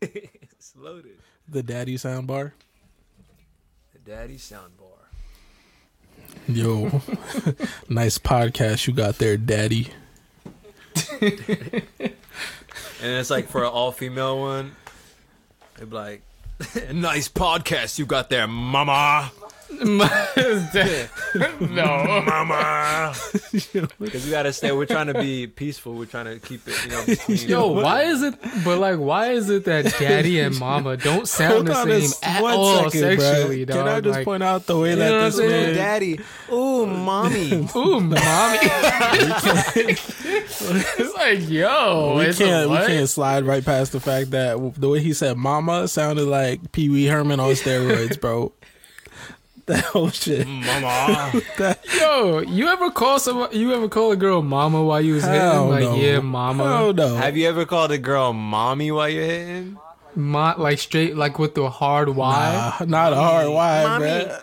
it's loaded. The daddy sound bar. The daddy sound bar. Yo, nice podcast you got there, daddy. And it's like for an all female one, they'd be like, nice podcast you got there, mama. no. Mama. Because we gotta stay. We're trying to be peaceful. We're trying to keep it, you know. Between, Yo, why is it? But like, why is it that daddy and mama don't sound the Hold on same just at one all second, bruh. sexually, dog? Can I just Like, point out the way that this man daddy? Ooh, mommy. Ooh, mommy. it's like, yo, we can't we can't slide right past the fact that the way he said "mama" sounded like Pee Wee Herman on steroids, bro. That whole shit. mama. Yo, you ever call some? You ever call a girl mama while you was Hell hitting? Like, no. yeah, mama. Hell no. Have you ever called a girl mommy while you're hitting? Ma- like straight, like with the hard Y. Nah, not a hard wide, Mommy. bruh.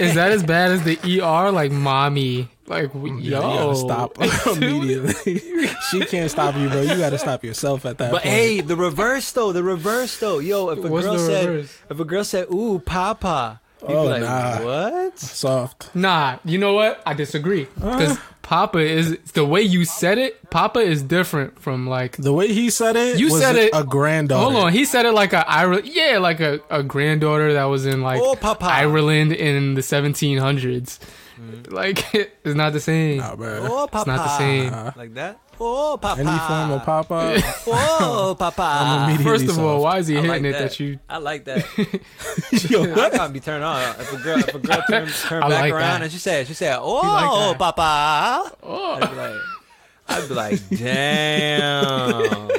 Is that as bad as the ER? Like mommy. Like yo, you gotta stop immediately. she can't stop you, bro. You gotta stop yourself at that But point. hey, the reverse though, the reverse though. Yo, if a What's girl said, reverse? if a girl said, "Ooh, papa," you'd Oh, be like, nah. "What?" soft. Nah, you know what? I disagree. Because Papa is the way you said it. Papa is different from like. The way he said it, You was said it- a granddaughter. Hold on, he said it like a Ireland. Yeah, like a, a granddaughter that was in like Oh, papa. Ireland in the 1700s. Mm-hmm. Like it's not the same. Nah, bro. Oh, papa. It's not the same. Like that. Oh, papa. Any form of papa. Oh, papa. First of all, why is he I hitting like it that. that you? I like that. Yo, I gotta be turned on. If a girl, if a girl turn, turn back like around that. and she said, she said, "Oh, like papa," Oh, I'd be like, I'd be like, damn.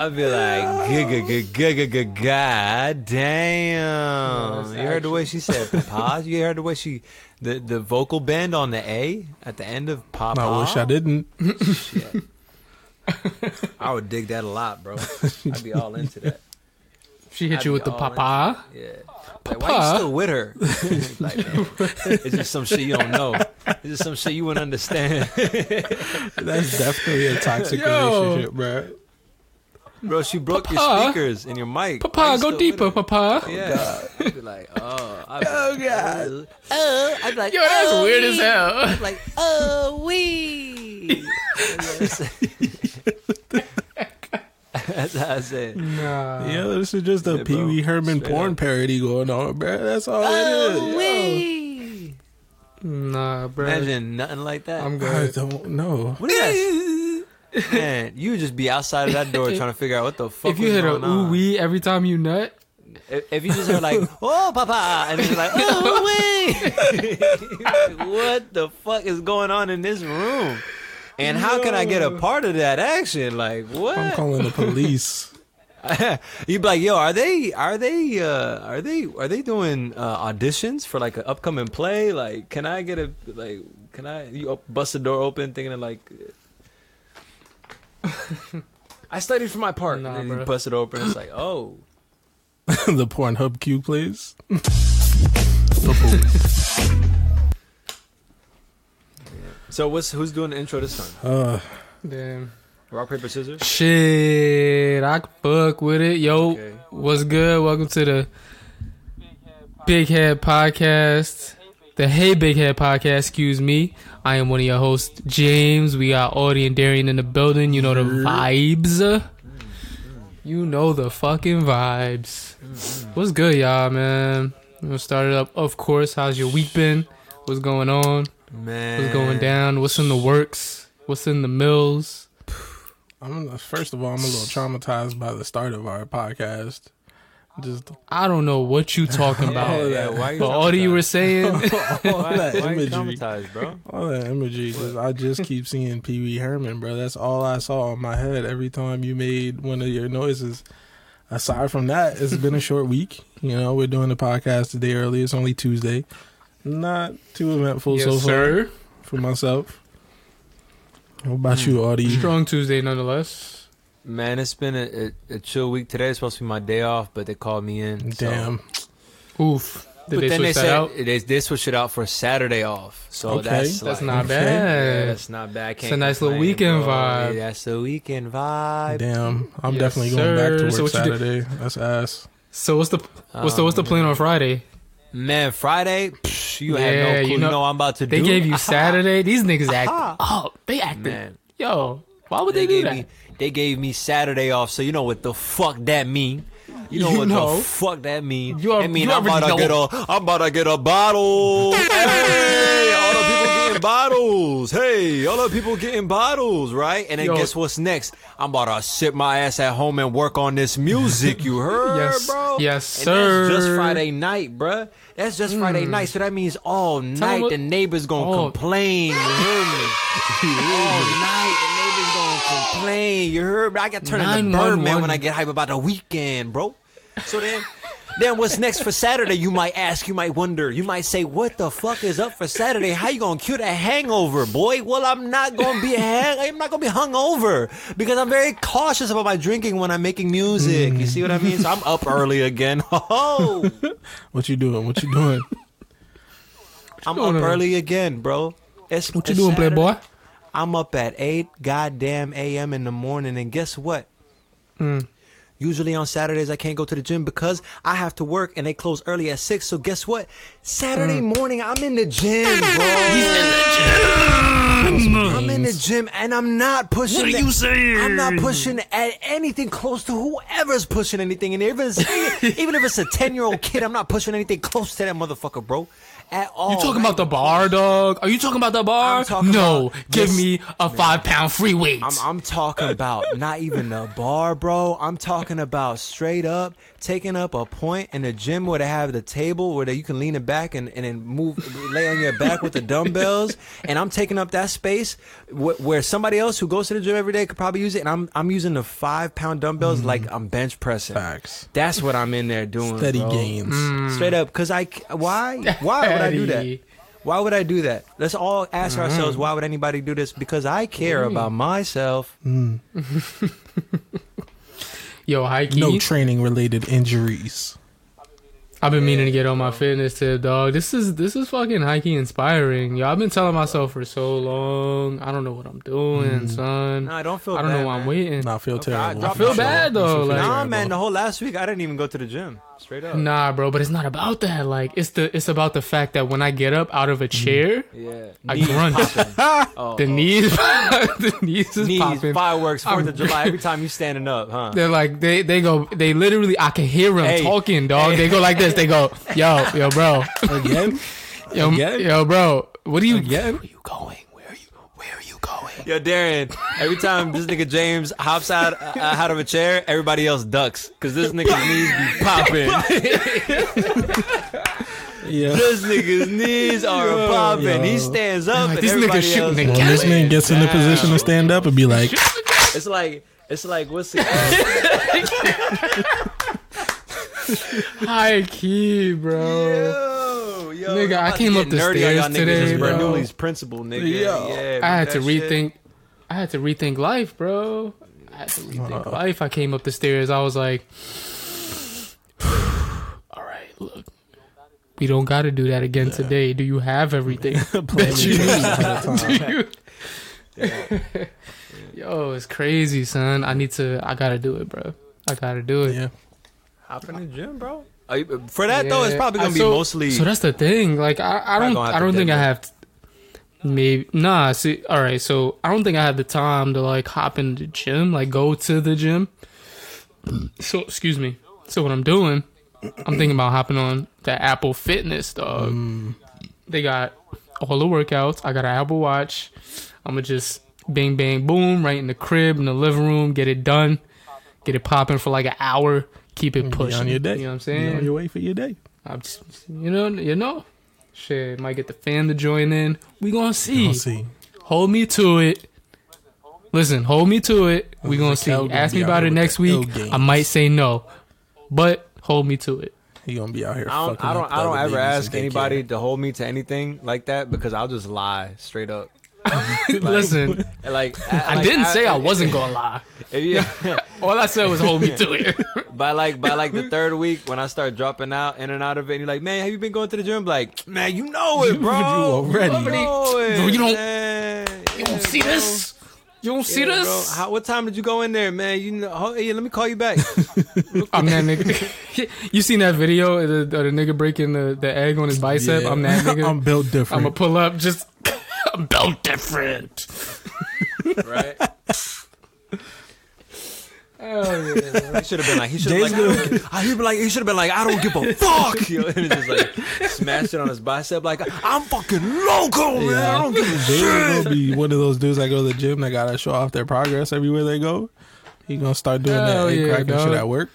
I'd be like, "G- g- g- g- g- god damn. that's You heard the way she said papa? You heard the way she, the, the vocal bend on the A at the end of papa? I wish I didn't. Shit. I would dig that a lot, bro. I'd be all into that. she hit I'd you with the papa. Yeah. Like, why you Papa? still with her? like, man, it's just some shit you don't know. It's just some shit you wouldn't understand. That's definitely a toxic Yo. relationship, bro. Bro, she broke your speakers and your mic. Papa, you go deeper, her? Papa. Yeah. Oh, I'd be like, oh. I'd be Oh, like, God. Oh, oh. I'd be like, Yo, that's oh, weird as wee. hell. Like, oh, wee. That's how I say it. Nah. Yo, this is just a Yeah, Pee Wee Herman Straight porn up. parody going on, bro. That's all Oh, it is. Oh, Yo. wee. Nah, bro. Imagine nothing like that. I'm good. I good. don't know. What is that? Man, you would just be outside of that door trying to figure out what the fuck. If you hit a going on. ooh wee every time you nut, If, if you just are like, "Oh, papa," and then you're like, "Oh, wait," what the fuck is going on in this room? And how can I get a part of that action? Like, what? I'm calling the police. You'd be like, "Yo, are they? Are they? Uh, are they? Are they doing uh, auditions for like an upcoming play? Like, can I get a like? Can I? You bust the door open, thinking of like." I studied for my part. Nah, and you bust it open. It's like, oh, the Pornhub cue please. So what's who's doing the intro this time? Uh, damn. Rock paper scissors. Shit, I can fuck with it. Yo, Okay. what's good? Welcome to the Big Head Podcast. The Hey Big Head Podcast, excuse me. I am one of your hosts, James. We got Audie and Darian in the building. You know the vibes. You know the fucking vibes. What's good, y'all, man? We'll start it up. Of course, how's your week been? What's going on? Man, What's going down? What's in the works? What's in the mills? I'm first of all, I'm a little traumatized by the start of our podcast. Just I don't know what you talking about. Yeah, yeah, why But all you were saying, all Why, that why you imagery, traumatized, bro? all that imagery. Just, I just keep seeing Pee Wee Herman, bro. That's all I saw in my head every time you made one of your noises. Aside from that, it's been a short week. You know, we're doing the podcast today early. It's only Tuesday. Not too eventful yes, so far sir. for myself. What about you, Audie? Strong Tuesday, nonetheless. Man, it's been a, a, a chill week. Today is supposed to be my day off, but they called me in. so Damn. Oof. Did but they then they said out? they, they switched it out for Saturday off. So Okay. that's That's like- not Okay. Yeah, bad. that's not bad. It's a nice little weekend bro. vibe. That's the weekend vibe. Damn, I'm Yes, definitely going back to sir. work So what you Saturday. That's ass. So what's the what's the what's the Um, plan on Friday? Man, Friday, psh, you Yeah, had no clue. you You know- know, what I'm about to They do. They gave you Saturday. These niggas act up. They acted. Man. Yo, why would they, they do that? me they gave me Saturday off, so you know what the fuck that mean. You know You what know. the fuck that mean? You are- I mean you I'm about to get know. a I'm about to get a bottle. hey, all the people getting bottles. Hey, all the people getting bottles, right? And then Yo. guess what's next? I'm about to sit my ass at home and work on this music. You heard, Yes. bro? Yes, And that's just. Friday night, bro. That's just Friday hmm. night. So that means all night what- the neighbors gonna Oh. complain. You heard me? all night the neighbors gonna complain. You heard me? I got turned into 911. Birdman when I get hype about the weekend, bro. So then. Then what's next for Saturday? You might ask, you might wonder, you might say, "What the fuck is up for Saturday? How you gonna cure that hangover, boy?" Well, I'm not gonna be hang, I'm not gonna be hungover because I'm very cautious about my drinking when I'm making music. You see what I mean? So I'm up early again. Oh, What you doing? What you doing? I'm up early again, bro. It's, What you it's doing, Saturday. playboy? I'm up at eight goddamn a.m. in the morning, and guess what? Mm. Usually on Saturdays I can't go to the gym because I have to work and they close early at six. So guess what? Saturday Mm. morning I'm in the gym, bro. He's in the gym. I'm in the gym and I'm not pushing. What are you saying? I'm not pushing at anything close to whoever's pushing anything. And even if even if it's a ten year old kid, I'm not pushing anything close to that motherfucker, bro. At all. You talking about the bar, dog? Are you talking about the bar? No, about give this- me a five pound free weight. I'm, I'm talking about not even the bar, bro. I'm talking about straight up taking up a point in the gym where they have the table where they, you can lean it back and, and then move, lay on your back with the dumbbells. And I'm taking up that space wh- where somebody else who goes to the gym every day could probably use it. And I'm I'm using the five pound dumbbells mm. like I'm bench pressing. Facts. That's what I'm in there doing. Steady bro. gains. Mm. Straight up, cause I, why why would I do that? Why would I do that? Let's all ask mm-hmm. ourselves why would anybody do this? Because I care mm. about myself. Yo, high key. No training related injuries. I've been meaning to get on my fitness tip, dog. This is this is fucking high key inspiring. Yo, I've been telling myself for so long. I don't know what I'm doing, mm. son. No, I don't feel. I don't bad, know why I'm man. waiting. Not feel Okay, terrible. dropped I feel bad, You though, feel like- Nah, terrible. man. The whole last week I didn't even go to the gym. Straight up. Nah, bro, but it's not about that. Like, it's the it's about the fact that when I get up out of a mm-hmm. chair, Yeah. I Knees grunt. Oh, the oh. knees, the knees is Knees, popping. fireworks, Fourth I'm- of July. Every time you standing up, huh? They're like they they go they literally I can hear them Hey. talking, dog. They go like this. They go, yo, yo, bro, Again? yo, Again? yo, bro. What are you? Again? Where are you going? Where are you? Where are you going? Yo, Darren. Every time this nigga James hops out uh, out of a chair, everybody else ducks because this nigga's knees be popping. Yeah. this nigga's knees are Yo. popping. He stands up, Like, and this nigga shooting else. the When this man gets in the position to stand up and be like, It's like it's like what's the High key, bro. yo, yo, Nigga, I'm I about to came up the nerdy stairs y'all niggas today, as bro. Bernoulli's principle, nigga. Yo. Yeah, I had to that shit. rethink. I had to rethink life, bro. I had to rethink uh-huh. life. I came up the stairs. I was like, all right, look. We don't got to do that again today. Do you have everything that you need? shit ahead of. Do you- Yo, it's crazy, son. I need to. I gotta do it, bro. I gotta do it. yeah. Hop in the gym, bro. You- for that though, it's probably gonna so- be mostly. So that's the thing. Like I, I don't I don't think I have t- maybe nah, see all right, so I don't think I have the time to like hop in the gym, like go to the gym. So excuse me. So what I'm doing, I'm thinking about hopping on the Apple Fitness dog. Mm. They got all the workouts. I got an Apple Watch. I'm gonna just bang bang boom right in the crib in the living room, get it done, get it popping for like an hour, keep it Be pushing. on your day. You know what I'm Be saying? on your way for your day. I'm just, you know, you know, shit. Might get the fam to join in. We gonna see. We'll see. Hold me to it. Listen, hold me to it. We gonna see. Gonna Ask me about it next week. I might say no, but hold me to it. He gonna be out here. I don't, fucking I don't, I don't ever ask in daycare. anybody to hold me to anything like that because I'll just lie straight up. Listen, Like, I didn't say I wasn't gonna lie. All I said was hold me to it. by like by like the third week when I start dropping out in and out of it, and you're like, man, have you been going to the gym? Like, man, you know it, bro. You already- You know it, you don't- man. You don't Yeah, see bro. this? You don't see Yeah, this? How, what time did you go in there, man? You know, hey, let me call you back. I'm that nigga. you seen that video of the, of the nigga breaking the, the egg on his bicep? Yeah. I'm that nigga. I'm built different. I'm gonna pull up just. I'm built different. right? Oh yeah. He should have been like, he should have like, I, he been like, he should have been like, I don't give a fuck. You know, and just like smashed it on his bicep, like, I'm fucking loco, man. I don't give a Jay's shit. gonna be one of those dudes that go to the gym that gotta show off their progress everywhere they go. He gonna start doing Hell that egg yeah, cracking shit at work.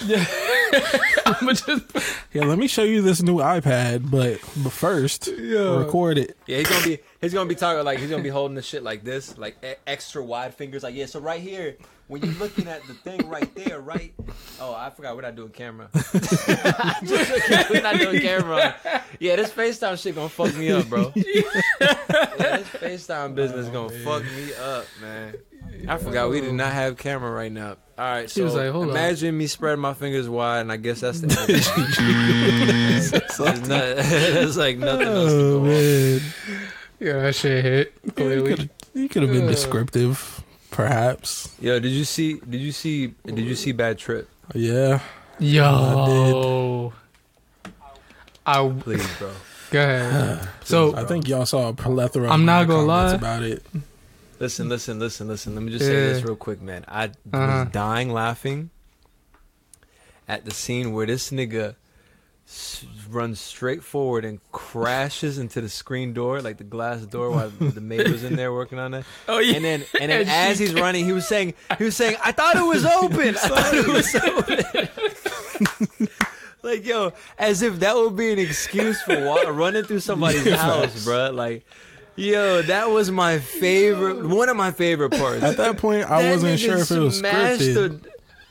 I'ma just Yeah, let me show you this new iPad, but but first Yeah. record it. Yeah, he's gonna be, he's gonna be talking like, he's gonna be holding the shit like this, like e- extra wide fingers, like, yeah. So right here, when you're looking at the thing right there, right? Oh, I forgot we're not doing camera. We're not doing camera. Yeah, this FaceTime shit gonna fuck me up, bro. yeah, this FaceTime business gonna oh, fuck me up, man. I forgot we did not have camera right now. All right, so was like, "Hold on." imagine me spreading my fingers wide, and I guess that's the end. There's not- There's like nothing else to Oh go off. man, yeah, that shit hit you clearly. could you could have been Uh. descriptive, perhaps. Yo, did you see? Did you see? Did you see Bad Trip? Yeah, Yo, I Please, bro. go ahead. So I think y'all saw a plethora. Of I'm not my gonna comments lie. about it. Listen, listen, listen, listen. Let me just say this real quick, man. I Uh-huh. was dying laughing at the scene where this nigga s- runs straight forward and crashes into the screen door, like the glass door, while the maid was in there working on it. oh yeah, And then, and then And as he's running, he was saying, he was saying, I thought it was open. I thought it was open. like yo, as if that would be an excuse for wa- running through somebody's house, bruh. Like, yo, that was my favorite, one of my favorite parts. At that point, I That wasn't sure if it was scripted the-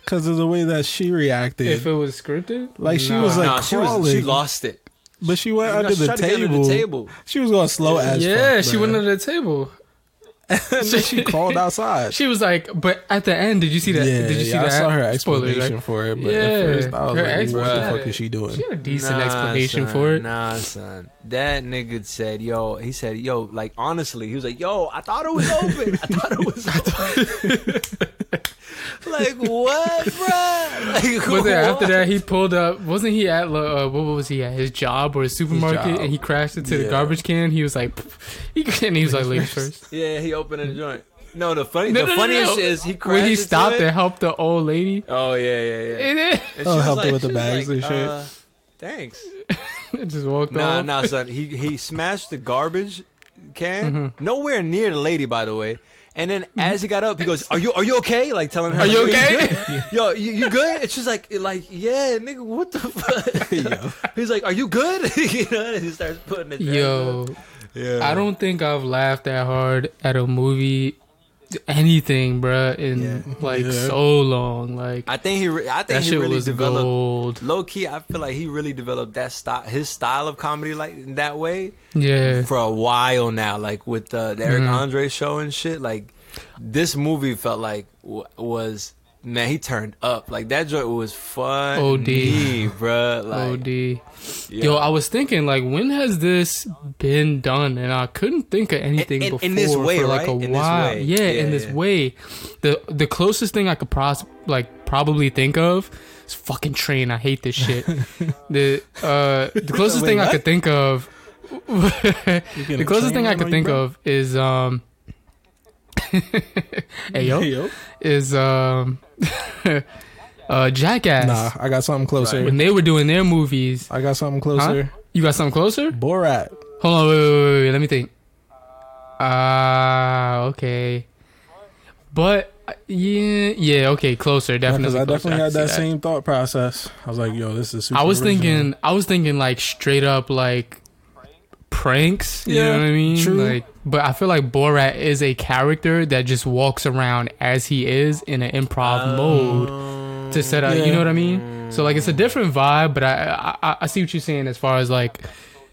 because of the way that she reacted. if it was scripted, Like, she Nah. was like- Nah, she was, she lost it. but she went She under the to table. the table. She was going slow as yeah, fuck, she bruh. went under the table. and then she called outside. She was like, but at the end, did you see that? yeah, did you see yeah, I saw her Spoilers, explanation right? for it, but Yeah, at first I was her like, "What the fuck is she doing?" She had a decent Nah, explanation son, for it. Nah, son. That nigga said, yo, he said, yo, like, honestly, he was like, yo, I thought it was open. I thought it was open. like, what, bruh? Like, But then after that, he pulled up. Wasn't he at uh, what was he at? His job or his supermarket? job. and he crashed into the garbage can. He was like, he, and he was like, ladies first. Yeah, he opened a joint. No, the funny, No, the no, no, funniest no. is he crashed When he stopped it. and helped the old lady, Oh yeah, yeah, yeah. and then And Oh, was helped her with the she was bags and shit. Uh, thanks. It just walked Nah, off. nah, son. He he smashed the garbage can Mm-hmm. nowhere near the lady, by the way. And then as he got up, he goes, "Are you are you okay?" Like telling her, Are you okay? Yo, you, you good?" And she's like, "Like yeah, nigga, what the fuck?" He's like, "Are you good?" you know, and he starts putting it. down. Yo, yeah. I don't think I've laughed that hard at a movie, anything, bruh, in Yeah. like Yeah. so long. Like I think he. Re- I think that he really was developed. gold. Low key, I feel like he really developed that style, his style of comedy, like in that way. Yeah, for a while now, like with uh, the Eric Mhm. Andre show and shit. Like this movie felt like w- was man, he turned up. Like that joint was fun. OD. bro. Like, OD. yeah. Yo, I was thinking like, when has this been done? And I couldn't think of anything in- before in this way, for like right? a In this while. way. Yeah, Yeah, in this yeah. way. The the closest thing I could pros- like probably think of is fucking train. I hate this shit. the uh the closest Wait, thing I could think of. The closest thing I could think bro? of is um. Hey yo, Hey, yo. is um, uh, Jackass. Nah, I got something closer. When they were doing their movies, I got something closer. you got something closer? Borat. Hold on, wait, wait, wait, wait. Let me think. Ah, okay. But uh, yeah, yeah, okay, closer, definitely. I closer. definitely can had see that, same thought process. I was like, yo, this is I was original. thinking, I was thinking like straight up like pranks. You Yeah, know what I mean? true. Like, but I feel like Borat is a character that just walks around as he is in an improv mode to set up. You know what I mean? So like, it's a different vibe. But I, I, I see what you're saying as far as like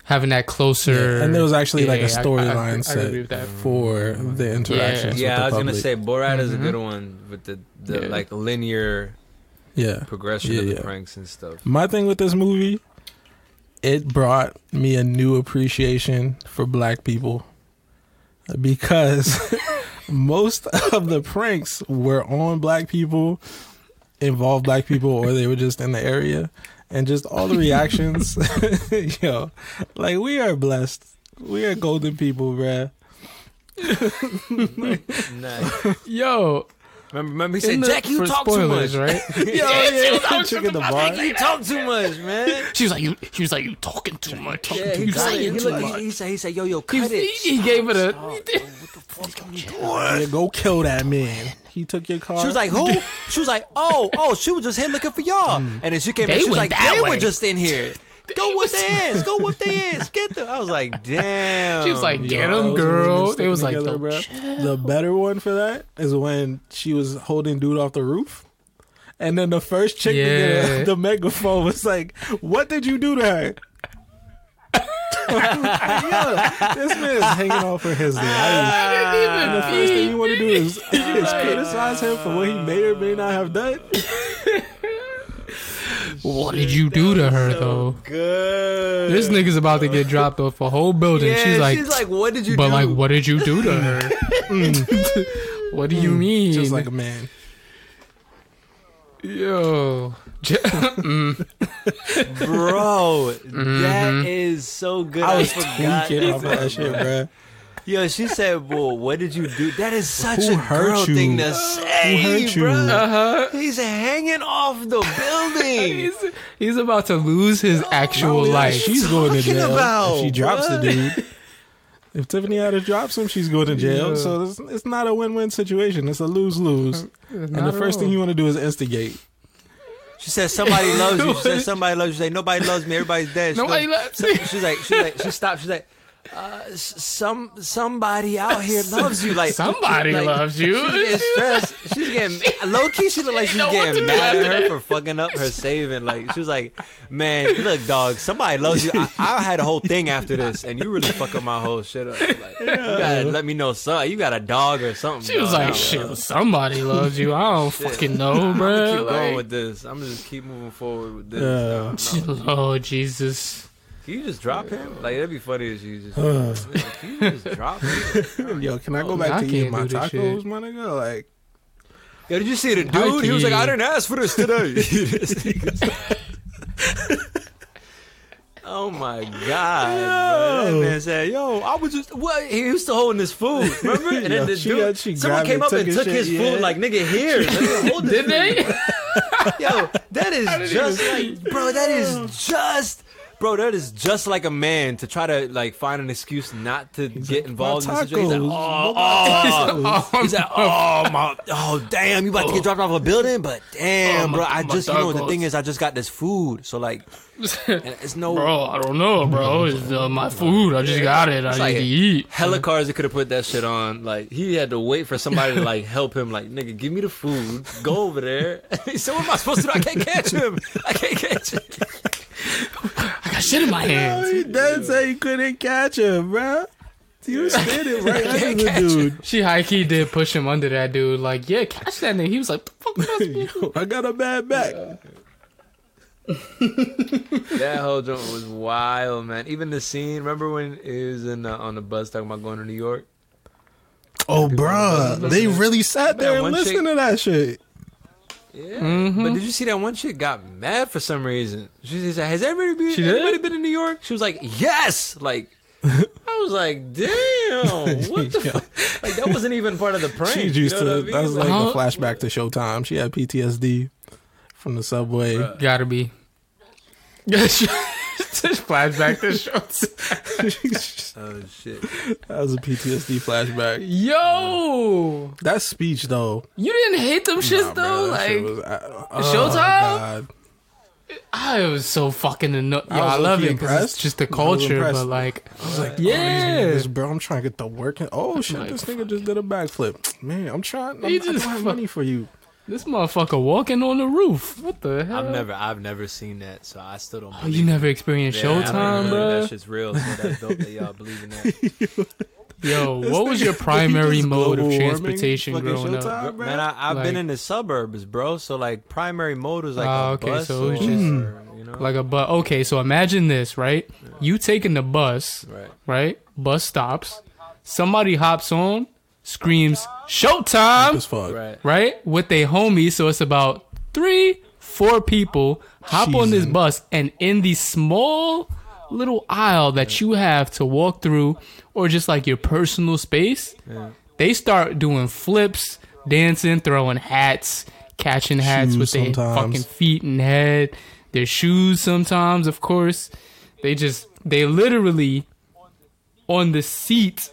having that closer. and there was actually like a Yeah, I- I- I- I storyline agree set with that. for the interactions. yeah, I with was the gonna say Borat is a Mhm. good one with the, the Yeah. like linear yeah. progression Yeah, of the yeah. pranks and stuff. My thing with this movie, it brought me a new appreciation for black people because most of the pranks were on black people, involved black people, or they were just in the area, and just all the reactions. yo, like we are blessed. We are golden people, bruh. Nice. Yo, Remember, remember he said, the- "Jack, you talk too much." right? Yo, yeah, was chick in the bar. You talk too much, man. She was like, "You." She was like, "You talking too much." Yeah, he, you he, saying too much." he, he said, he said, "Yo, yo, He, cut it." he, he gave it a. Yeah, go kill that man. He took your car. She was like, "Who?" She was like, "Oh, oh." She was just here looking for y'all, mm. and then she came. They in, she was like, "They way. were just in here." Go with their ass. Go with their ass. Get them. I was like, damn. She was like, Yo, "Get I him, girl." It was like, together, "Don't. The better one for that is when she was holding dude off the roof. And then the first chick to get the megaphone was like, What did you do to her? Yo, this man is hanging off for his life. And the first thing you want to do is, is criticize him for what he may or may not have done. What did you do to her though? good. This nigga's about to get dropped off a whole building. Yeah, she's like, she's like, what did you do? but do? like, what did you do to her? Mm. what do you mean? Just like a man. yo, mm. bro? That Mhm. is so good. I I, was forgot. tweaking off that shit, bruh. Yo, she said, "Well, what did you do?" That is such Who a hurt girl you? thing to say, Who hurt you? bro. uh-huh. He's hanging off the building. He's, he's about to lose his actual Oh, yeah, life. She's going to jail. about? If she drops What? the dude. If Tiffany Haddish drops him, she's going to jail. Yeah. So it's, it's not a win-win situation. It's a lose-lose. And the first thing you want to do is instigate. She says "Somebody loves you." She said, "Somebody loves you." She said, "Nobody loves me. Everybody's dead." She Nobody goes- loves so- She's like, she's like, she stops. She's like, uh, "Some somebody out here loves you." Like Somebody like, loves you. She's getting stressed. She's getting low key. She looked like she's know what to getting mad at her for fucking up her saving. Like she was like, "Man, look, dog. Somebody loves you. I, I had a whole thing after this, and you really fuck up my whole shit up. Like, you gotta let me know something. You got a dog or something." She was dog. Like, know. "Shit, somebody loves you. I don't fucking know, I'm bro." gonna keep going Like, with this. I'm gonna just keep moving forward with this. Yeah. No, no. oh Jesus! Can you just drop him? Like that'd be funny if you just. Can you just drop him? Yo, can I go oh, I back to eating my tacos, shit. my nigga? Like, Yo, did you see the dude? He was like. I didn't ask for this today. Oh my god! bro. That Yo. man said, "Yo, I was just what he was still holding his food, remember?" And Yo, then the she dude, got- she someone came it, up took and took shit, his yeah. food, like nigga, here, let me hold this Did they? Yo, that is just like, bro. That is just, bro. That is just like a man to try to like find an excuse not to get involved in the situation. He's like, oh, oh. Oh, He's like, oh my, oh damn, you about to get dropped off a building, but damn, Oh, my- bro. I just, you know, the thing is, I just got this food, so like, it's no. bro, I don't know, bro. It's uh, my food. I just got it. I It's need like to eat. Hella cars that could have put that shit on. Like he had to wait for somebody to like help him. Like nigga, give me the food. Go over there. he said, "What am I supposed to do? I can't catch him. I can't catch him." I got shit in my hands. he did say he couldn't catch him, bro. He was standing right under the dude. She high key did push him under that dude. Like, yeah, catch that nigga. He was like, the fuck am I supposed to do? Yo, I got a bad back. That whole joint was wild, man. Even the scene. Remember when he was in uh, on the bus talking about going to New York? Oh, bruh. They really sat there Man, and listened chick- to that shit. Yeah. Mhm. But did you see that one chick got mad for some reason? She said, "Has everybody been, She did? been in New York?" She was like, "Yes." Like. I was like, damn, what the Yo. fuck? Like, that wasn't even part of the prank. She you used know to. I mean? That was like Huh? a flashback to Showtime. She had PTSD from the subway. Bruh. Gotta be. Flashback to shows. oh, shit. that was a PTSD flashback. Yo, That speech though, you didn't hate them shits nah, though. bruh, that shit like, was, uh, Showtime? God. I was so fucking annoyed. Yo, I I, love it because it's just the culture, impressed. but like, I was like, Yeah. yeah, this bro. I'm trying to get the work. in- Oh shit, Like, this nigga just did a backflip. Man, I'm trying. I'm, He I don't just have money for you. This motherfucker walking on the roof. What the hell? I've never, I've never seen that, so I still don't. Oh, you never experienced Yeah, Showtime, believe bro? That shit's real. So that's dope that y'all believe in that. Yo, This what was your primary mode of transportation fucking growing up? Bro. Man, I, I've been in the suburbs, bro. So like, primary mode was like ah, a okay, bus so or, it's just- you know, Like a bus. Okay, so imagine this, right? You taking the bus, right. right? Bus stops. Somebody hops on, screams "Showtime!" as fuck. Right. right? With a homie, so it's about three, four people hop on this bus, and in the small little aisle that you have to walk through, or just like your personal space, Yeah. they start doing flips, dancing, throwing hats, catching hats Shoes with their sometimes. fucking feet and head, their shoes sometimes, of course. They just, they literally on the seat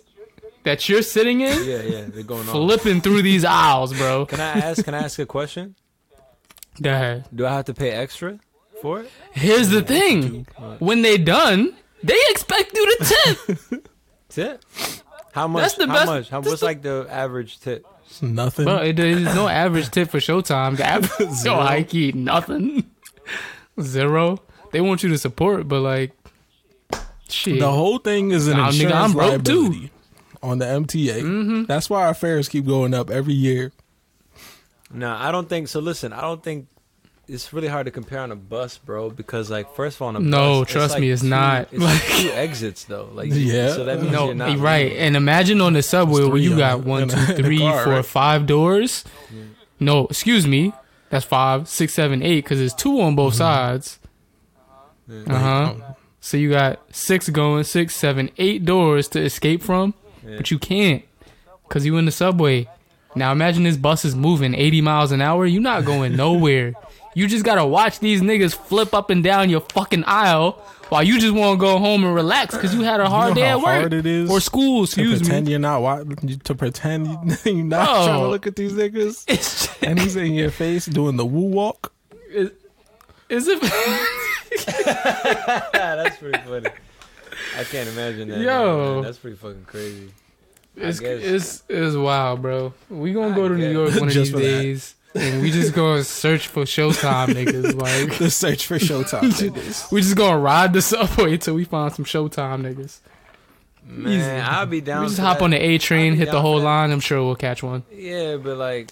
that you're sitting in, Yeah, yeah. They're going on. flipping through these aisles, bro. Can I ask? Can I ask a question? Go ahead. Do I have to pay extra for it? Here's the thing: when they done, they expect you to tip. That's it. How much? That's the how best- much? How, that's what's the- like the average tip? It's nothing. but it is no average tip for Showtime. The average, yo, Zero. high key, nothing, zero. They want you to support, but like, shit. the whole thing is an Nah, nigga, insurance I'm broke too. Liability on the MTA. Mm-hmm. That's why our fares keep going up every year. No, I don't think so. Listen, I don't think it's really hard to compare on a bus, bro. Because like, first of all, on a No, bus, it's trust like me, it's two- not. It's like two exits though. Like, Yeah. So that means no, you're not right. leaving. And imagine on the subway where you on got the- one, in two, the- in the three, car, four, right? five doors. No, excuse me. That's five, six, seven, eight, because there's two on both sides. Uh huh. So you got six going, six, seven, eight doors to escape from, Yeah. but you can't because you in the subway. Now imagine this bus is moving 80 miles an hour. You're not going nowhere. you just gotta watch these niggas flip up and down your fucking aisle while you just want to go home and relax because you had a hard know day how at work hard it is or school. To Excuse pretend me. you're not wa- to pretend you- you're not Bro. trying to look at these niggas, It's, and he's in your face doing the woo walk. is, is it? that's pretty funny. I can't imagine that. Yo. man. that's pretty fucking crazy. It's it's it's wild, bro. We gonna I go to New. York one of these for that. days, and we just gonna search for Showtime niggas. Like The search for Showtime niggas. we just gonna ride the subway till we find some Showtime niggas. Man, Easy. I'll be down. we just hop that. on the A train, hit the whole line. I'm sure we'll catch one. Yeah, but like,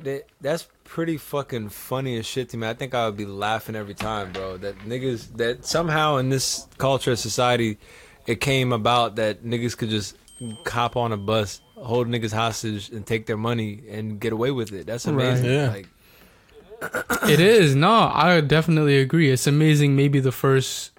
that that's pretty fucking funny as shit to me. I think I would be laughing every time, bro. That niggas that somehow in this culture society, it came about that niggas could just hop on a bus, hold niggas hostage, and take their money and get away with it. That's Right. amazing. Yeah. Like, It is no, I definitely agree. It's amazing. Maybe the first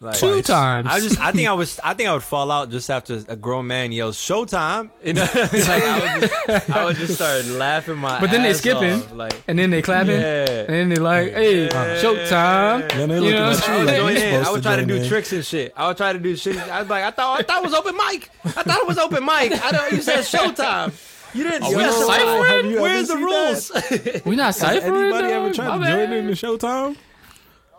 like two times. I just, I think I was, I think I would fall out just after a grown man yells "Showtime." You know, like I would, just, I would just start laughing my. But then they ass skipping. off, like, and then they clapping, yeah. and then they like, "Hey, Yeah. Showtime!" Then they You know, at I you I would like join you in. I would try to join do in. tricks and shit. I would try to do shit. I was like, I thought, I thought it was open mic. I thought it was open mic. I don't. You said Showtime. You didn't. Are you we didn't say ciphering? it. Have you Where's the rules? We not Has ciphering. anybody ever tried My to join in the Showtime?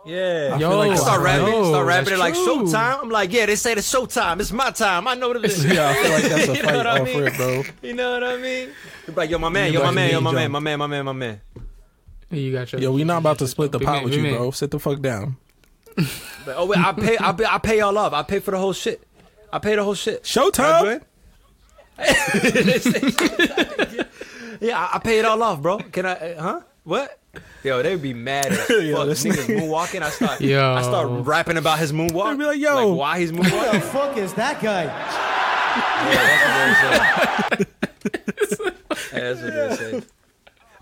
Yeah. I Yo, feel like I start rapping. yo, start rapping it like. Showtime. I'm like, yeah. They say it's Showtime. It's my time. I know what it is. Yeah, I feel like that's a You know fight what I off mean? rip, bro. You know what I mean? You're like, yo, my man, yo, my man, yo, my man, my man, my man, my man. You got your. Yo, we not about to split the pot with you, bro. Sit the fuck down. But, oh wait, I pay. I pay, I pay y'all off. I pay for the whole shit. I pay the whole shit. Showtime. yeah, I, I pay it all off, bro. Can I? uh, Huh? What? Yo, they'd be mad as fuck. Yo, this Niggas moonwalking. I start. Yo. I start rapping about his moonwalk. They'd be like, yo. why he's moonwalking? What the fuck is that guy? yeah, that's what they say. That's what they say.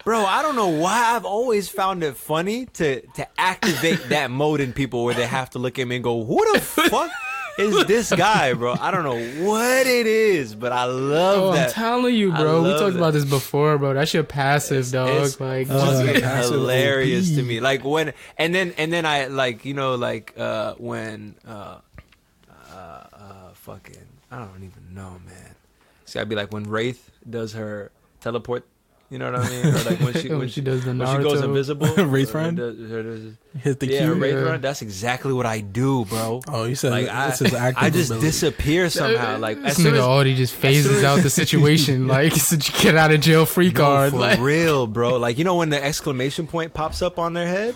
Bro, I don't know why I've always found it funny to to activate that mode in people where they have to look at me and go, "Who the fuck is this guy, bro?" I don't know what it is, but I love Oh, I'm telling you, bro. We talked that. about this before, bro. That shit passive, dog. It's like, Uh, just- fucking passive hilarious to me. Like when and then and then I like you know like uh when uh uh, uh fucking I don't even know, man. See, I'd be like when Wraith does her teleport You know what I mean? Or like when she When when she does the when she goes invisible. Wraith or- or run? does- or does- Hit the yeah, cue. Wraith Yeah. run. That's exactly what I do, bro. Oh, you said Like I, this is active I just ability. disappear somehow. Like as This soon nigga as already just soon phases as- out the situation like it's a get out of jail free No, card. for like real, bro. Like you know when the exclamation point pops up on their head.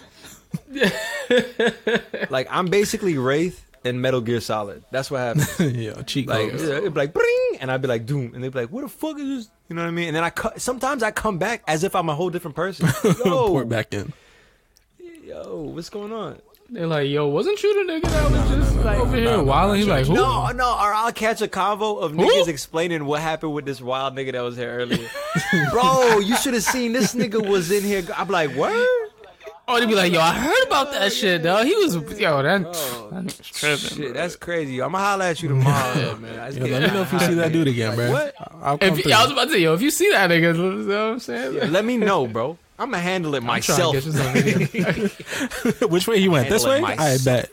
like I'm basically Wraith in Metal Gear Solid. That's what happens. yeah, cheat Like codes. it'd be like bring, and I'd be like doom, and they'd be like, "What the fuck is this?" You know what I mean? And then I cut. sometimes I come back as if I'm a whole different person. Yo, Port back in. yo, what's going on? they're like, yo, wasn't you the nigga that was just no, like no, over no, here no, wilding? He's like, who? No, no, or I'll catch a convo of Who? niggas explaining what happened with this wild nigga that was here earlier. Bro, you should have seen this nigga was in here. I'm like, word? Oh, they be like, yo, I oh, heard about that shit, dog. He was, yo, that, Oh, that nigga's tripping. Shit, bro. that's crazy. I'm gonna holler at you tomorrow, man. I just Yeah, let me know if you see that dude again, bro. What? I'll come If, through. I was about to say, yo, if you see that nigga, you know what I'm saying? Yeah, let me know, bro. I'm gonna handle it I'm myself. get you some video. Which way he went? This way? Handle I bet.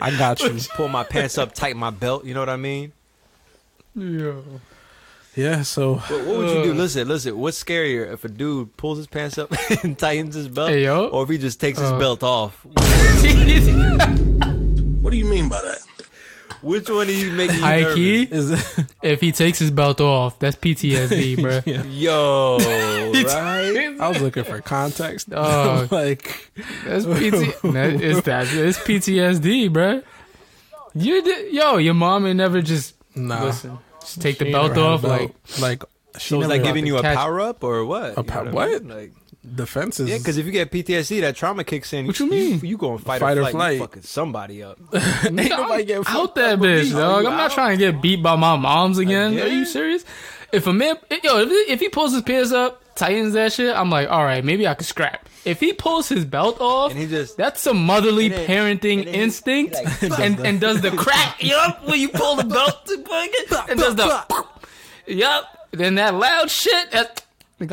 I got you. Pull my pants up, tighten my belt. You know what I mean? Yo. Yeah, so What, what would you do? Ugh. Listen, listen. What's scarier, if a dude pulls his pants up and tightens his belt, Hey, or if he just takes his Uh. belt off? What do you mean by that? Which one do you make you High nervous? key, is it if he takes his belt off, that's PTSD, bro. yeah. Yo, right? I was looking for context. Oh. like That's PT. that, it's that. It's PTSD, bro. You did, yo, your mom ain't never just nah. listen. Just take the belt never had off, like like she So was like giving you a catch- power up or what? A You know what? I mean? Like, defenses. yeah, because if you get PTSD, that trauma kicks in. What you mean? You, go and fight, Fight or or flight. flight. You fucking somebody up. ain't nobody get out that bitch, me. dog. you I'm not trying to get beat by my moms again. Are you serious? If a man, yo, if, if he pulls his pants up, tightens that shit, I'm like, all right, maybe I could scrap. If he pulls his belt off, And he just that's some motherly And then- parenting and then instinct, like- and and does the crack, yup, when you pull the belt and does the, yup, then that loud shit. That, I'm,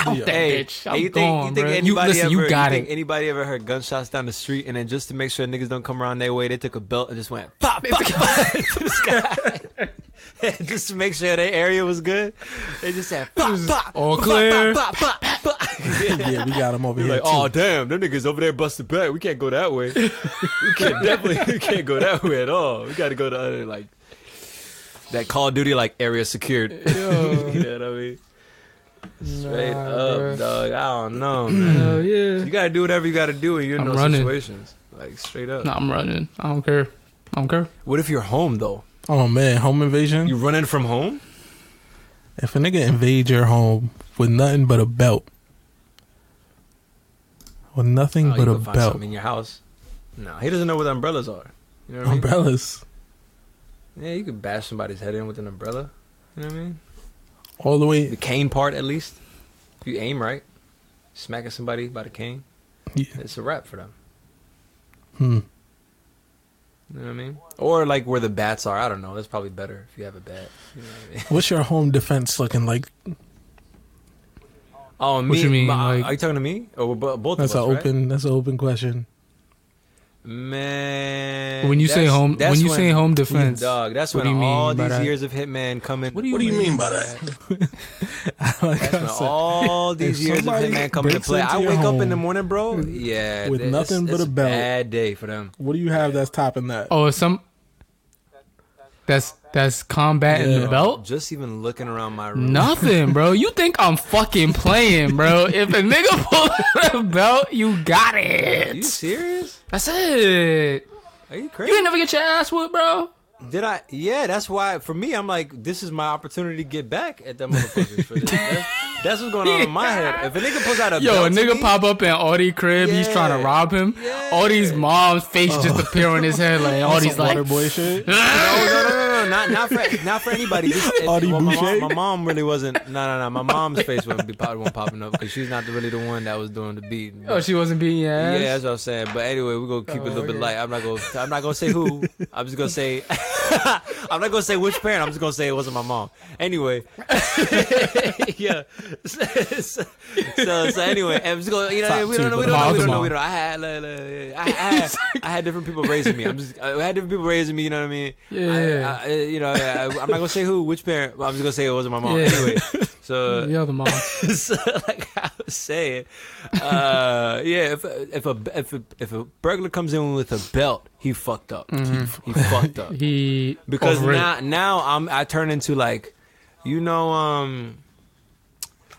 I'm that Hey, bitch. hey, I'm you think, gone, you think anybody You listen, ever, you got think it. Anybody ever heard gunshots down the street and then just to make sure niggas don't come around their way, they took a belt and just went pop, pop, pop to the sky. just to make sure their area was good. They just said pop, pop, all clear. pop, pop, pop, pop. yeah, we got him over You're here like, too. oh damn, them niggas over there busted back. We can't go that way. we can't definitely we can't go that way at all. We got to go to other like that Call of Duty like area secured. You know what I mean? Straight Nah, up, bruh. dog. I don't know, man. Hell yeah. You gotta do whatever you gotta do in your I'm those running. situations. Like straight up. Nah, I'm running. I don't care. I don't care. What if you're home though? Oh man, home invasion. You running from home? if a nigga invade your home with nothing but a belt, with nothing Oh, but a belt, in your house. No, he doesn't know where the umbrellas are. You know what I mean? umbrellas Yeah, you could bash somebody's head in with an umbrella. You know what I mean? all the way. The cane part, at least. If you aim right, smacking somebody by the cane, Yeah. it's a wrap for them. Hmm. You know what I mean? Or like where the bats are. I don't know. That's probably better if you have a bat. You know what I mean? What's your home defense looking like? Oh, me? you mean, my- like- are you talking to me oh, or both That's of an us? right? open. That's an open question. Man, When you say home- when you say home defense, dog, that's what when do you all mean by these that? years of Hitman coming. What do you, What do you mean by that? like That's I when said, all these years of Hitman coming to play. into I wake up in the morning, bro. Yeah, with it's- nothing but a belt. Bad day for them. what do you have that's topping that? Oh, some. That's that's combat in Yeah. the belt. Just even looking around my room. Nothing, bro. You think I'm fucking playing, bro? If a nigga pull out a belt, you got Are you it. serious? That's it. Are you crazy? You ain't never get your ass whooped, bro. Did I? Yeah, that's why. For me, I'm like, this is my opportunity to get back at them motherfuckers. For this. That's, that's what's going on in my head. If a nigga pulls out a Yo, a belt to nigga me, pop up in Audie crib. He's trying to rob him. All these moms' faces just oh. appear on his head, like all these Some like. boy shit. No, no, no, no, no, not not for not for anybody. This, it, Audie well, my, Boucher? mom, my mom really wasn't. No, no, no. My mom's face wouldn't be popping, wasn't popping up because she's not really the one that was doing the beating. Oh, she wasn't beating your ass. Yeah, that's what I'm saying. But anyway, we're gonna keep it a little bit oh, light. I'm not gonna I'm not gonna say who. I'm just gonna say I'm not gonna say which parent. I'm just gonna say it wasn't my mom. Anyway, yeah. So, so, so anyway, I'm just gonna You know, Top we two, don't know. We don't know. We don't know. We don't know. I had, like, like, I, I, had, I had different people raising me. I'm just. I had different people raising me. You know what I mean? Yeah. I, I, you know, I, I'm not gonna say who, which parent. But I'm just gonna say it wasn't my mom. Yeah. Anyway, so the other mom. so like I was saying, uh, yeah, if if a if a, if a burglar comes in with a belt, he fucked up. He, fucked up He because now now I'm I turn into like, you know, um,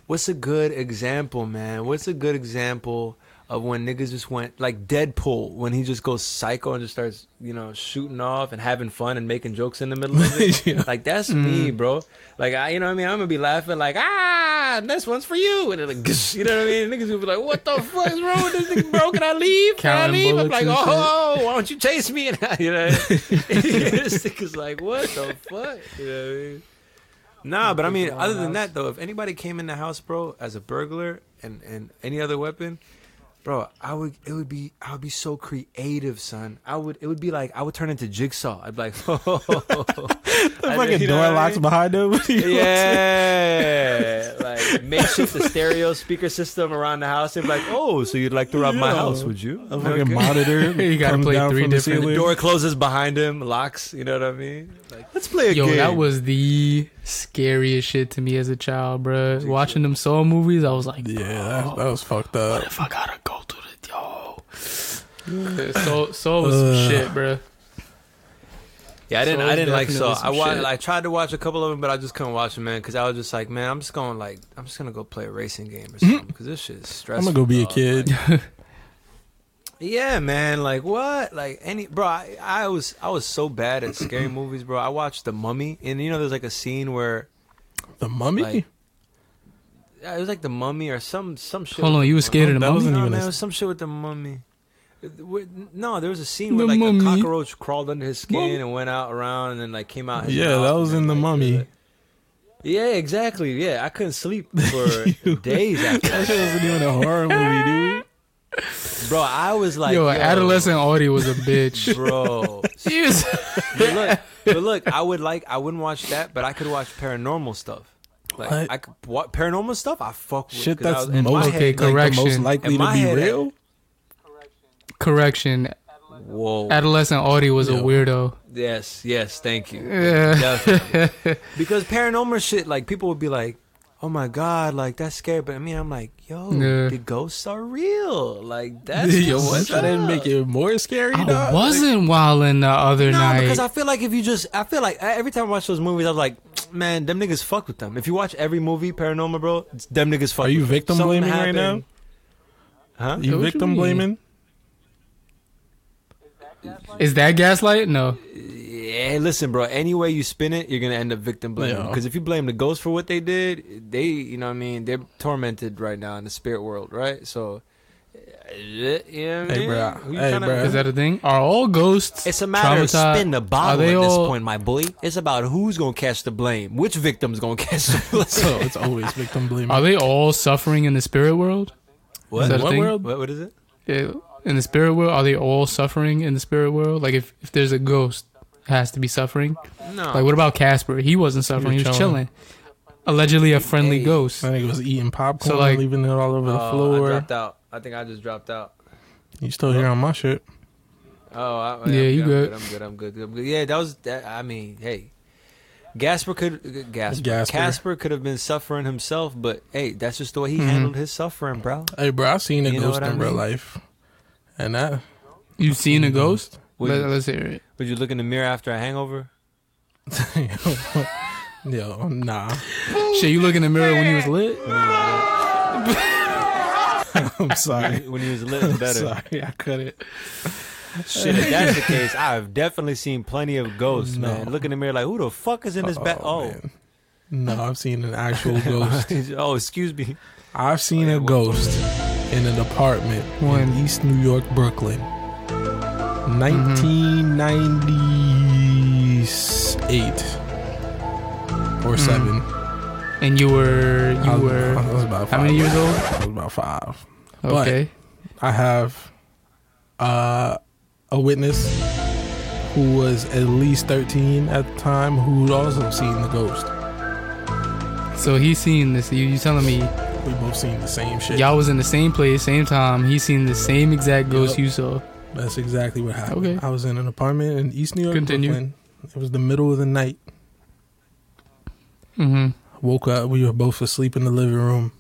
what's a good example, man? What's a good example? Of when niggas just went like Deadpool, when he just goes psycho and just starts, you know, shooting off and having fun and making jokes in the middle of it. Yeah. Like that's Mm. me, bro. Like I, you know what I mean? I'm gonna be laughing like, ah, this one's for you, and then like, you know what I mean? Niggas gonna be like, what the fuck is wrong with this nigga, bro? Can I leave? Can I leave? I'm like, and shit. oh, why don't you chase me? And you know, this nigga's like, what the fuck? You know what I mean? Nah, but I mean, other than that though, if anybody came in the house, bro, as a burglar and and any other weapon, bro, I would it would be I would be so creative, son. I would it would be like I would turn into Jigsaw. I'd be like, The I- fucking door what I locks mean? behind him. Yeah, like makeshift the stereo speaker system around the house. And be like, oh, so you'd like to rob my house, would you? A fucking Okay. monitor. You gotta play three the different- The door closes behind him, locks. You know what I mean? Like, let's play a Yo, game. that was the scariest shit to me as a child, bro. Watching them Saw movies, I was like, Yeah, that, that was fucked up. What if I gotta go to the yo. Yeah, Saw, Saw was some shit, bro. Yeah, I didn't. So I didn't like definitely Saw. some I wa- shit. I tried to watch a couple of them, but I just couldn't watch them, man, because I was just like, man, I'm just going like, I'm just gonna go play a racing game or mm-hmm. something, because this shit is I'm gonna go be a kid. Like, yeah, man. Like what? Like any, bro. I, I was I was so bad at scary movies, bro. I watched The Mummy, and you know, there's like a scene where The mummy? Like, yeah, it was like The Mummy or some some shit. Hold on, you were scared of the That mummy? wasn't No, man, it was some shit with the mummy. No, there was a scene The where like mummy. a cockroach crawled under his skin Mum- and went out around and then like came out. Yeah, that was in The like, Mummy. Yeah, exactly. Yeah, I couldn't sleep for days after. That shit wasn't even a horror movie, dude. Bro, I was like, yo, yo, adolescent Audie was a bitch. bro. He was- but look, but look, I would like, I wouldn't watch that, but I could watch paranormal stuff. Like What? I could what paranormal stuff. I fuck with Shit 'cause I that's was- in my most, Okay, head, like, the most likely to my be head, real. Correction. Whoa. Adolescent Audie was a weirdo. Yes, yes, thank you. Yeah. Definitely. because paranormal shit, like people would be like, "Oh my god, like that's scary," but I mean, I'm like, "Yo, Yeah. the ghosts are real." Like that's Yo, what? That didn't make it more scary, I dog? wasn't wilding the other No, night. because I feel like if you just, I feel like every time I watch those movies, I was like, man, them niggas fuck with them. If you watch every movie paranormal, bro, it's them niggas fuck. Are you with them. victim Something blaming right now? Huh? You What victim mean? blaming? Is that gaslight? No. Yeah, listen, bro. Any way you spin it, you're gonna end up victim blaming. Yeah. Because if you blame the ghost for what they did, they, you know, what I mean, they're tormented right now in the spirit world, right? So, uh, you know what I Hey, mean? bro. Hey, bro. Is that a thing? Are all ghosts It's a matter of spin the bottle they at this all- point, my boy. It's about who's gonna catch the blame. Which victim's gonna catch the blame? So it's always victim blaming. Are they all suffering in the spirit world? what? Is that a what thing? world? What, what is it? Yeah, in the spirit world, are they all suffering in the spirit world? Like if, if there's a ghost, it has to be suffering. No. Like what about Casper? He wasn't suffering. He was, chilling. chilling. Allegedly a friendly Hey. ghost. I think it was eating popcorn, So, like- leaving it all over the Oh, I floor. dropped out. I think I just dropped out. You still here on my shit? Oh, I, Yeah, I'm you good. good. I'm good. I'm good. I'm good. Yeah, that was. That, I mean, hey, Gasper could Gasper, Gasper. Casper could have been suffering himself, but hey, that's just the way he Mhm. handled his suffering, bro. Hey, bro, I seen a You know ghost what in I real mean? life, and that You've seen a ghost? Would, Let, us hear it. would you look in the mirror after a hangover? yo, nah. Shit, you look in the mirror when you was lit? I'm sorry. When he was lit, I'm better. sorry, I couldn't. Shit, if that's the case, I've definitely seen plenty of ghosts, No. man. Look in the mirror like, who the fuck is in this back? Oh, oh, man. No, I've seen an actual ghost. oh, excuse me. I've seen oh, a ghost in an apartment in East New York, Brooklyn. Mm-hmm. 1998 or 7. And you were I you was- were I was about how many years old? I was about five. But- Okay. I have uh, a witness who was at least 13 at the time who'd also seen the ghost. So he's seen this. You, you telling me We both seen the same shit. y'all was in the same place, same time. He seen the same exact ghost Yup. you saw. That's exactly what happened. Okay. I was in an apartment in East New York, Continue. Brooklyn. It was the middle of the night. Mm-hmm. Woke up. We were both asleep in the living room.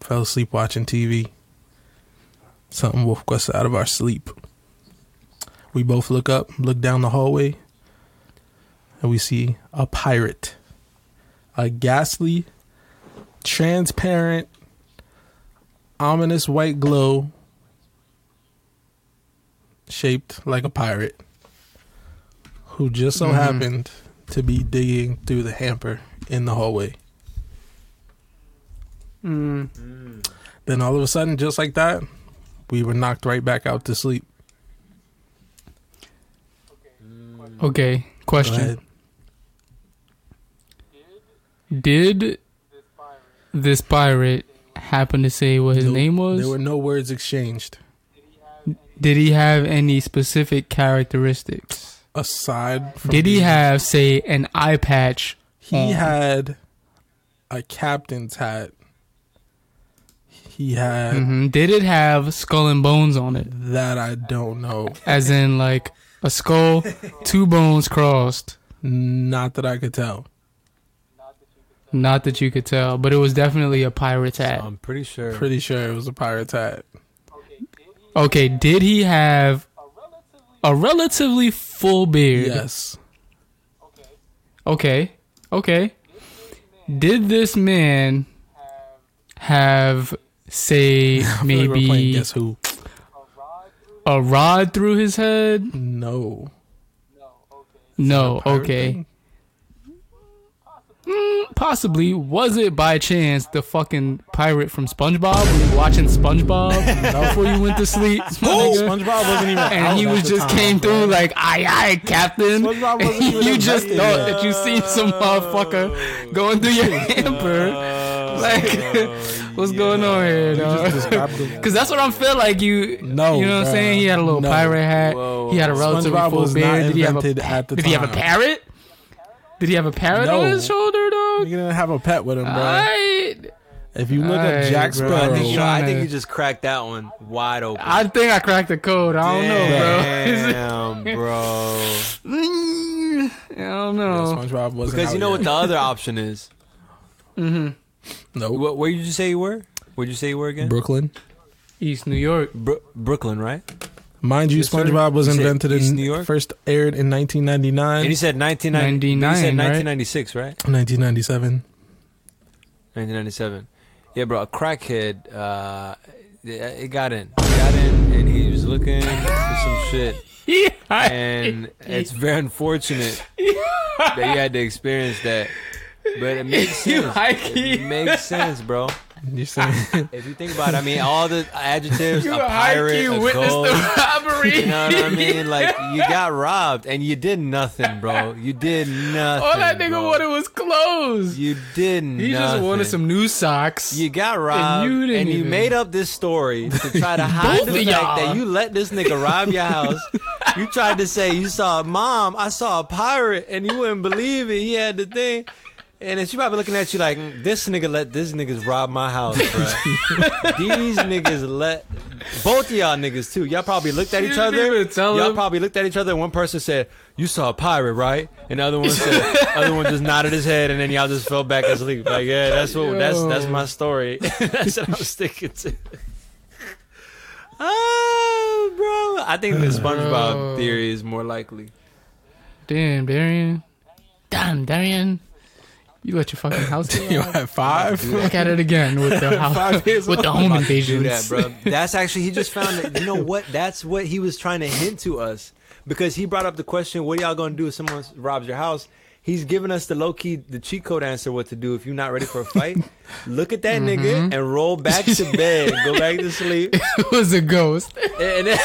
Fell asleep watching TV. Something woke us out of our sleep. We both look up, look down the hallway, and we see a pirate. A ghastly, transparent, ominous white glow shaped like a pirate who just so Mhm. happened to be digging through the hamper in the hallway. Mm. Then all of a sudden, just like that, we were knocked right back out to sleep. Okay. Go Question: ahead. Did this pirate happen to say what his Nope. name was? There were no words exchanged Did he have any specific characteristics? aside from. Did he being- have, say, an eye patch? He on- had a captain's hat. He had hmm Did it have skull and bones on it? that I don't know. As in, like, a skull, two bones crossed. Not that I could tell. Not that you could tell, but it was definitely a pirate's hat. I'm pretty sure. Pretty sure it was a pirate's hat. Okay, did he have a relatively full beard? Yes. Okay. Okay. Did this man have, say, like maybe guess who? a rod through his head? No. No. Okay. Thing? Mm, possibly. Was it by chance the fucking pirate from SpongeBob? Were you watching SpongeBob before you went to sleep? Oh, nigga? SpongeBob wasn't even. and out he was just time, came bro. through like, aye, aye, Captain. SpongeBob wasn't even you just invented thought yet. that you seen some motherfucker going through your hamper. Like, what's going on here, You just dog? Because that's what I'm feeling like you. No, you know what I'm saying? He had a little No. pirate hat. Whoa. He had a relatively SpongeBob full was beard. Did he have a invented at the Did he have a parrot? Did he have a parrot No. on his shoulder, dog? He dog? didn't have a pet with him, bro. Alright. if you look Alright, up Jack bro. Sparrow, I think, you I think you just cracked that one wide open. I think I cracked the code. I don't know, bro. Damn, bro. I don't know. SpongeBob wasn't Because you know yet. what the other option is. hmm Nope. What, where did you say you were? Where'd you say you were again? Brooklyn. East New York. Bro- Brooklyn, right? Mind you, Yes. SpongeBob was You invented in New York? first aired in 1999. And you 1999, said 1990, you said 1996, right? 1997. 1997. Yeah, bro. A crackhead. Uh, it it got in. It got in, and he was looking for some shit. And it's very unfortunate that you had to experience that. But it makes You sense. hikey. It makes sense, bro. You saying If you think about it, I mean, all the adjectives, You a pirate, a witnessed ghost, the robbery. you know what I mean? Like, you got robbed, and you did nothing, bro. You did nothing. All that nigga bro. wanted was clothes. You did He nothing. just wanted some new socks. You got robbed, you and didn't you even- made up this story to try to hide the fact y'all. that you let this nigga rob your house. you tried to say you saw a mom, I saw a pirate, and you wouldn't believe it. He had the thing. And then she probably looking at you like, "Mm, this nigga let this niggas rob my house, bro. These niggas let both of y'all niggas too. Y'all probably looked at each other. Y'all him. probably looked at each other. and One person said, "You saw a pirate, right?" And the other one said, "Other one just nodded his head, and then y'all just fell back asleep." Like, yeah, that's what that's that's my story. that's what I'm sticking to. Ah, bro. I think the SpongeBob theory is more likely. Damn, Darian. Damn, Darian. You let your fucking house get you robbed? at five? Look at it again with the house, Five years with the home invasion. do that, bro. That's actually he just found that. You know what? That's what he was trying to hint to us because he brought up the question, "What are y'all gonna do if someone robs your house?" He's giving us the low key, the cheat code answer what to do if you're not ready for a fight. Look at that mm-hmm. nigga and roll back to bed, go back to sleep, it was a ghost. and then,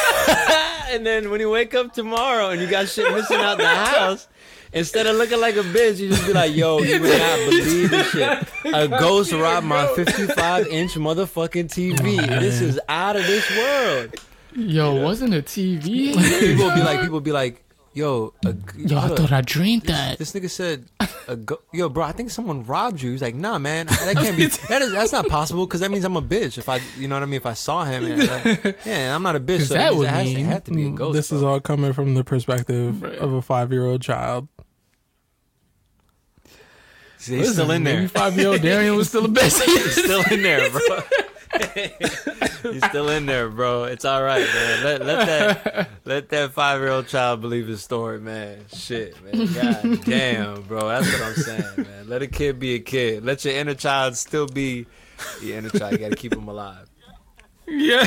and then when you wake up tomorrow and you got shit missing out the house. Instead of looking like a bitch, you just be like, "Yo, you would not believe this shit. A ghost robbed my 55 inch motherfucking TV. Oh, this is out of this world." Yo, wasn't a TV? people be like, people be like, Yo, a, Yo, I thought I drank that. This nigga said, a go- "Yo, bro, I think someone robbed you." He's like, "Nah, man, that can't be. That is, that's not possible because that means I'm a bitch. If I, you know what I mean? If I saw him, and, like, yeah, I'm not a bitch. So that it, would has, mean- had to be a ghost. this is all coming from the perspective of a five year old child. See, he's still in there. Five year old Darian was still a bitch. He's still in there, bro. He's still in there, bro. It's all right, man. Let, let that let that five year old child believe his story, man. Shit, man. God damn, bro. That's what I'm saying, man. Let a kid be a kid. Let your inner child still be your inner child. You got to keep him alive. yeah.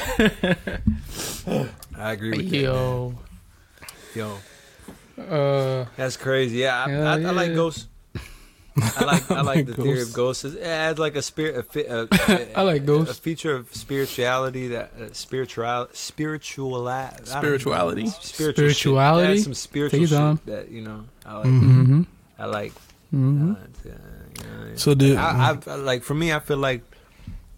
I agree with you, Yo. yo. Uh, That's crazy. Yeah, I, I, I like yeah. ghosts. I like I like the theory of ghosts. It adds like a spirit. A, fi- a, I like A feature of spirituality that uh, spiritual spiritual Spirituality? spiritual Spirituality? Shit. Add some spiritual Take shit your that you know. I like. mm-hmm. I like. Mm-hmm. Uh, you know, So do I, I, I like for me. I feel like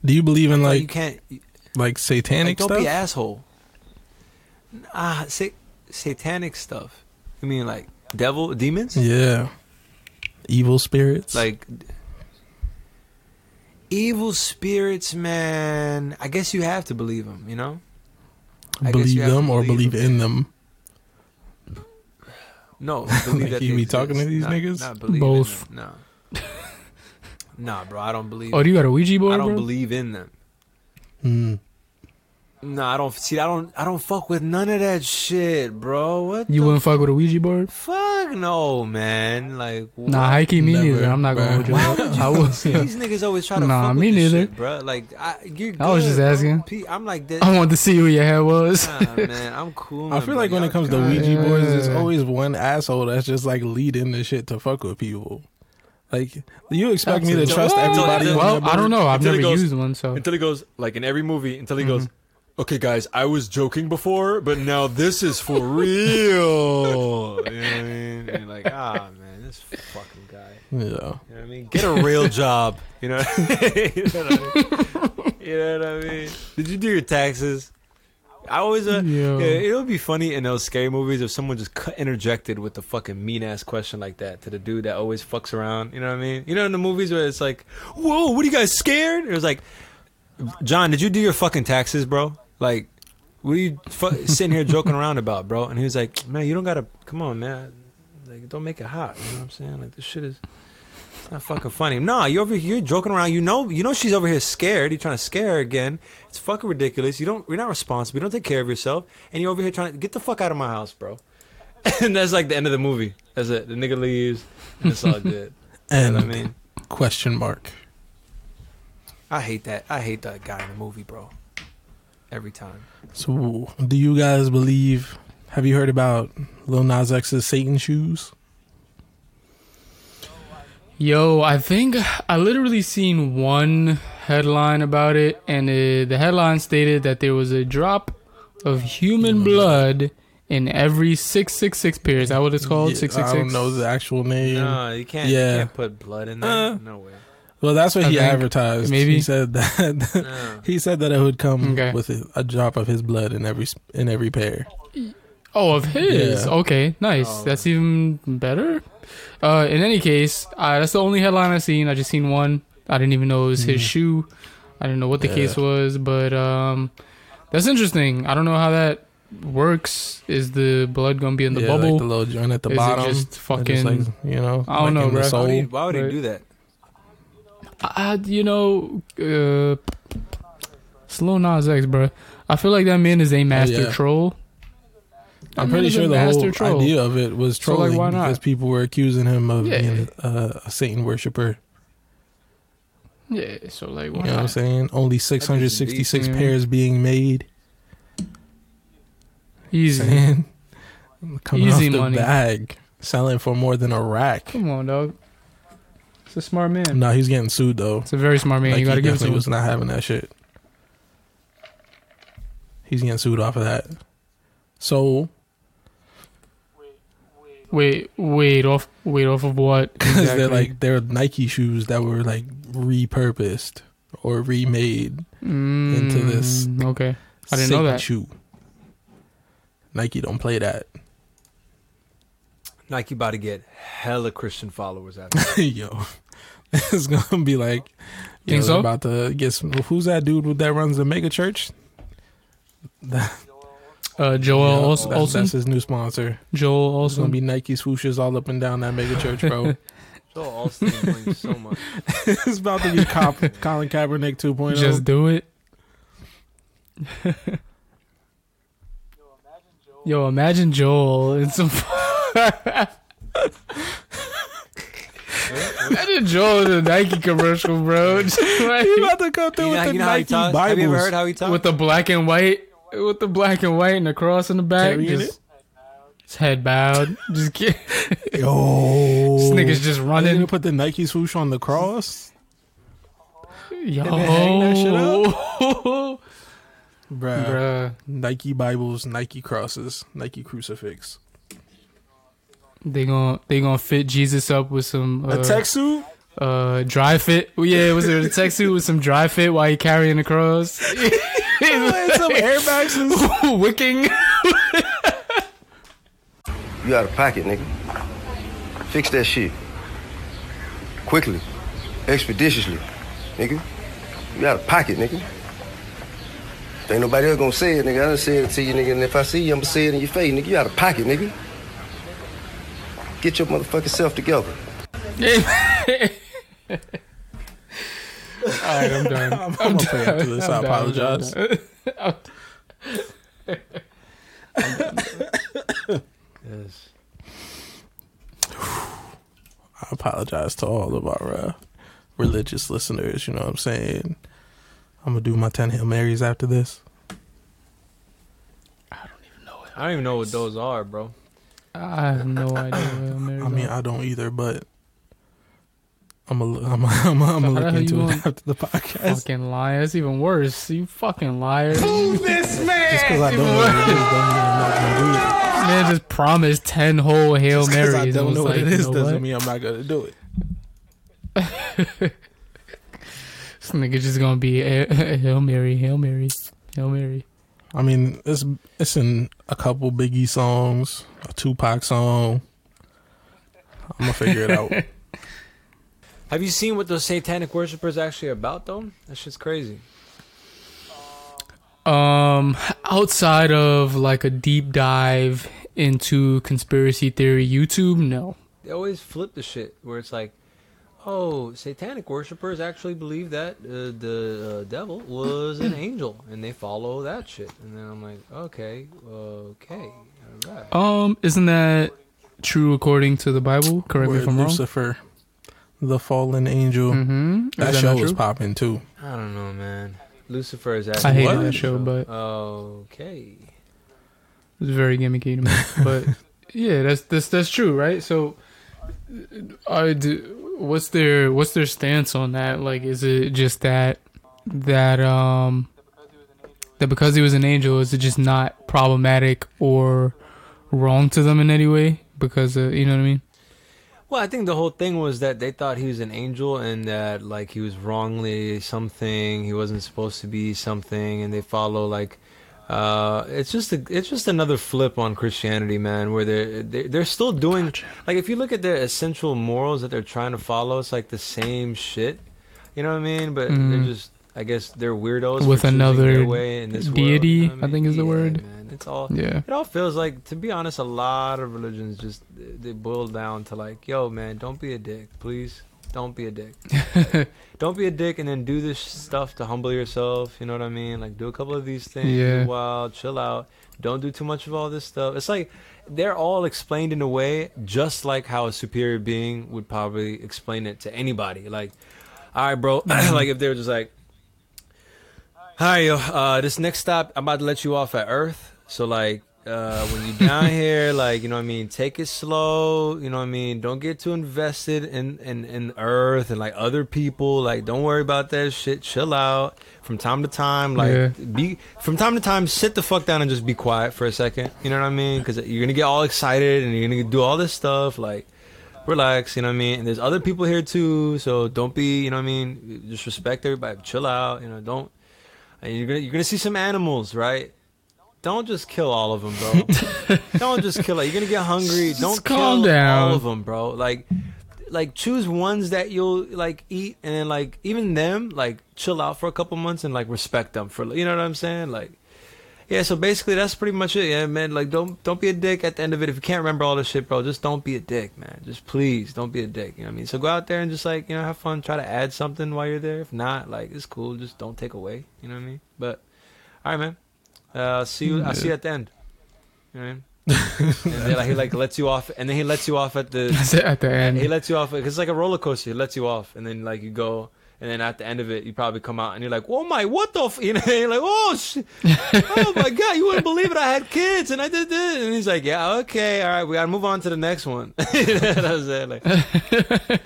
do you believe in like, like you can't. you- like Like, satanic don't stuff? be asshole. Ah, say, satanic stuff. You mean like devil, demons? Yeah, evil spirits. like evil spirits man i guess you have to believe them you know I believe you have to them or believe believe them. in them. no believe Like that you be talking to these Not- niggas? not Both. no nah bro i don't believe Oh, do you got a Ouija board, i don't bro? believe in them Mm. No i don't see i don't i don't fuck with none of that shit bro what you the wouldn't fuck with a Ouija board? fuck no man like Nah, high key, me Never, neither. I'm not gonna bruh. hold you Why up. would you? I was. See, these niggas always try to Nah, fuck me with this neither. shit, bro. Like, I, you're I was good, just bro. asking. P- I'm like this. I wanted to see where your head was. Nah, man, I'm cool. I feel like when it comes to God. Ouija boards, there's always one asshole that's just like leading the shit to fuck with people. Like, you expect me to trust Well, everybody? on well, I don't know. I've Until never goes- used one, so until he goes like in every movie. Until he Mm-hmm. goes, okay, guys, I was joking before, but now this is for real. you know what I mean? And you're like, ah, man, this fucking guy. Yeah. You know what I mean? Get a real job. You know. you know what I mean? You know what I mean? Did you do your taxes? I always, uh, Yo. yeah, it would be funny in those scary movies if someone just cut, interjected with the fucking mean ass question like that to the dude that always fucks around. You know what I mean? You know in the movies where it's like, "Whoa, what are you guys scared?" It was like, "John, did you do your fucking taxes, bro? Like, what are you fu- sitting here joking around about, bro?" And he was like, "Man, you don't gotta. Come on, man. Like, don't make it hot. You know what I'm saying? Like, this shit is." It's not fucking funny. Nah, you over here joking around. You know, you know she's over here scared. You're trying to scare her again. It's fucking ridiculous. You don't. You're not responsible. You don't take care of yourself, and you're over here trying to get the fuck out of my house, bro. and that's like the end of the movie. That's it. The nigga leaves, and it's all good. You And know I mean, question mark. I hate that. I hate that guy in the movie, bro. Every time. So, do you guys believe? Have you heard about Lil Nas X's Satan shoes? Yo, I think I literally seen one headline about it, and uh the headline stated that there was a drop of human blood in every six six six pair. Is that what it's called? Yeah, Six six I don't know the actual name. No, you can't. Yeah. You can't put blood in there. Uh, no way. Well, that's what I he think advertised. maybe. he said that No. he said that it would come Okay. with a, a drop of his blood in every in every pair. Oh, of his. Yeah. Okay, nice. Oh. That's even better. Uh, in any case, uh, that's the only headline I've seen. I just seen one. I didn't even know it was his Mhm. shoe. I didn't know what the Yeah. case was, but um, that's interesting. I don't know how that works. Is the blood gonna be in the yeah, bubble? like the little joint at the Is it bottom. just It fucking- like, you know. I don't like know, in the. Why would, he, why would he do that? I, you know, uh, Slow Nas X, bro. I feel like that man is a master yeah. troll. That I'm pretty sure the master whole troll. idea of it was So, like, trolling why not? because people were accusing him of Yeah. being uh, a Satan worshiper. Yeah, so like, You why know what I'm saying? Only 666 decent. pairs being made. Easy. Saying, coming Easy off the money. bag, selling for more than a rack. Come on, dog. It's a smart man. No, he's getting sued though. It's a very smart man. Like, you gotta he give it to him. was not having that shit. He's getting sued off of that. So, Wait, wait off, wait off of what? because Exactly. they're like they're Nike shoes that were like repurposed or remade into this Mm, Okay, I didn't know that. shoe. Nike don't play that. Nike about to get hella Christian followers out there. Yo, it's gonna be like, yo, Think it's so? about to get some. Who's that dude with- that runs the mega church? That, Uh, Joel yeah, Ols- that's, that's his new sponsor. Joel It's gonna be Nike swooshes all up and down that mega church, bro. Joel Osteen brings so much. it's about to be Cop, Colin Kaepernick oh. 2.0. Just do it. Yo, imagine Joel in some. Imagine Joel in a Nike commercial, bro. Just like- He about to go through You know, with the you know Nike talks? Bibles. Have you ever heard how he talks? with the black and white, with the black and white and the cross in the back. Carrying Just, head bowed. Just get, Yo, this nigga's just Are you running. put the Nike swoosh on the cross, Yo, then hang that shit Bruh. Bruh. Nike Bibles, Nike crosses, Nike crucifix. They gonna they gonna fit Jesus up with some uh, a tech suit. uh dry fit. Yeah, was it a tech suit with some dry fit while he carrying the cross? and some airbags. And Wicking. You out of pocket, nigga. Fix that shit. Quickly. Expeditiously. Nigga. You out of pocket, nigga. Ain't nobody else gonna say it, nigga. I done said it to you, nigga. And if I see you, I'ma say it in your face, nigga. You out of pocket, nigga. Get your motherfucking self together. All right, I'm done. I'm, I'm gonna pray after this. I I'm done, I'm apologize. done. Yes. I apologize to all of our uh, religious listeners. You know what I'm saying? I'm gonna do my ten hail marys after this. I don't even know. I don't even know what those are, bro. I have no idea. What I'm married I mean. I don't either, but I'm a, I'm a, I'm a, I'm So a how look into it gonna- after the podcast. fucking liar. That's even worse. You fucking liar. Just because I don't know what it is, doesn't mean I'm not gonna do it. Man just promised ten whole hail Just 'cause marys. I don't know what like, it you know doesn't what? mean I'm not gonna do it. This nigga just gonna be a, a hail mary, hail mary, hail mary. I mean, it's it's in a couple Biggie songs, a Tupac song. I'm gonna figure it out. Have you seen what those satanic worshippers actually about though? That shit's crazy. Um, outside of like a deep dive into conspiracy theory YouTube, no. They always flip the shit where it's like, oh, satanic worshippers actually believe that uh, the uh, devil was an angel, and they follow that shit. And then I'm like, okay, okay, all right. Um, isn't that true according to the Bible? Correct me Where if I'm wrong. Lucifer, the fallen angel, Mm-hmm. that, show is popping too. I don't know, man. Lucifer is I actually. hated What? that show, but Okay. It's very gimmicky to me. But yeah, that's that's that's true, right? So, I do, what's their what's their stance on that? Like, is it just that that um that because he was an angel, is it just not problematic or wrong to them in any way? Because uh, you know what I mean? Well, I think the whole thing was that they thought he was an angel and that like he was wrongly something, he wasn't supposed to be something, and they follow like uh, it's just a, it's just another flip on Christianity, man. Where they're they're, they're still doing like if you look at their essential morals that they're trying to follow, it's like the same shit. You know what I mean? But they're Mhm. just I guess they're weirdos With another their way in this deity, know what I think is the Yeah, word. Man, it's all Yeah. it all feels like, to be honest, a lot of religions just they boil down to like, yo, man, don't be a dick, please. Don't be a dick. don't be a dick, and then do this stuff to humble yourself. You know what I mean? Like, do a couple of these things. Yeah. Wild, chill out. Don't do too much of all this stuff. It's like they're all explained in a way, just like how a superior being would probably explain it to anybody. Like, all right, bro. like if they were just like, Hi, yo. Uh, this next stop, I'm about to let you off at Earth. So, like, uh, when you're down here, like, you know what I mean? Take it slow. You know what I mean? Don't get too invested in, in, in Earth and, like, other people. Like, don't worry about that shit. Chill out. From time to time, like, Yeah. be, from time to time, sit the fuck down and just be quiet for a second. You know what I mean? Because you're going to get all excited and you're going to do all this stuff. Like, relax, you know what I mean? And there's other people here too, so don't be, you know what I mean? Just respect everybody, chill out, you know, don't and you're gonna you're gonna see some animals, right? don't just kill all of them, bro. don't just kill it. You're gonna get hungry. Just don't calm kill down. all of them, bro. Like, like choose ones that you'll like eat, and then like even them, like chill out for a couple months and like respect them for, you know what I'm saying? Like, yeah. So basically, that's pretty much it, yeah, man. Like, don't don't be a dick at the end of it. If you can't remember all this shit, bro, just don't be a dick, man. Just please don't be a dick. You know what I mean? So go out there and just like you know have fun. Try to add something while you're there. If not, like it's cool. Just don't take away. You know what I mean? But all right, man. Uh, see you. I'll see you at the end. You know what I mean? and then, like, he like lets you off, and then he lets you off at the. At the end. He lets you off because it's like a roller coaster. He lets you off, and then like you go, and then at the end of it, you probably come out, and you're like, "Oh my, what the?" F-? You know, you're like, "Oh, sh- oh my god, you wouldn't believe it! I had kids, and I did this." And he's like, "Yeah, okay, all right, we gotta move on to the next one." that was it. Like,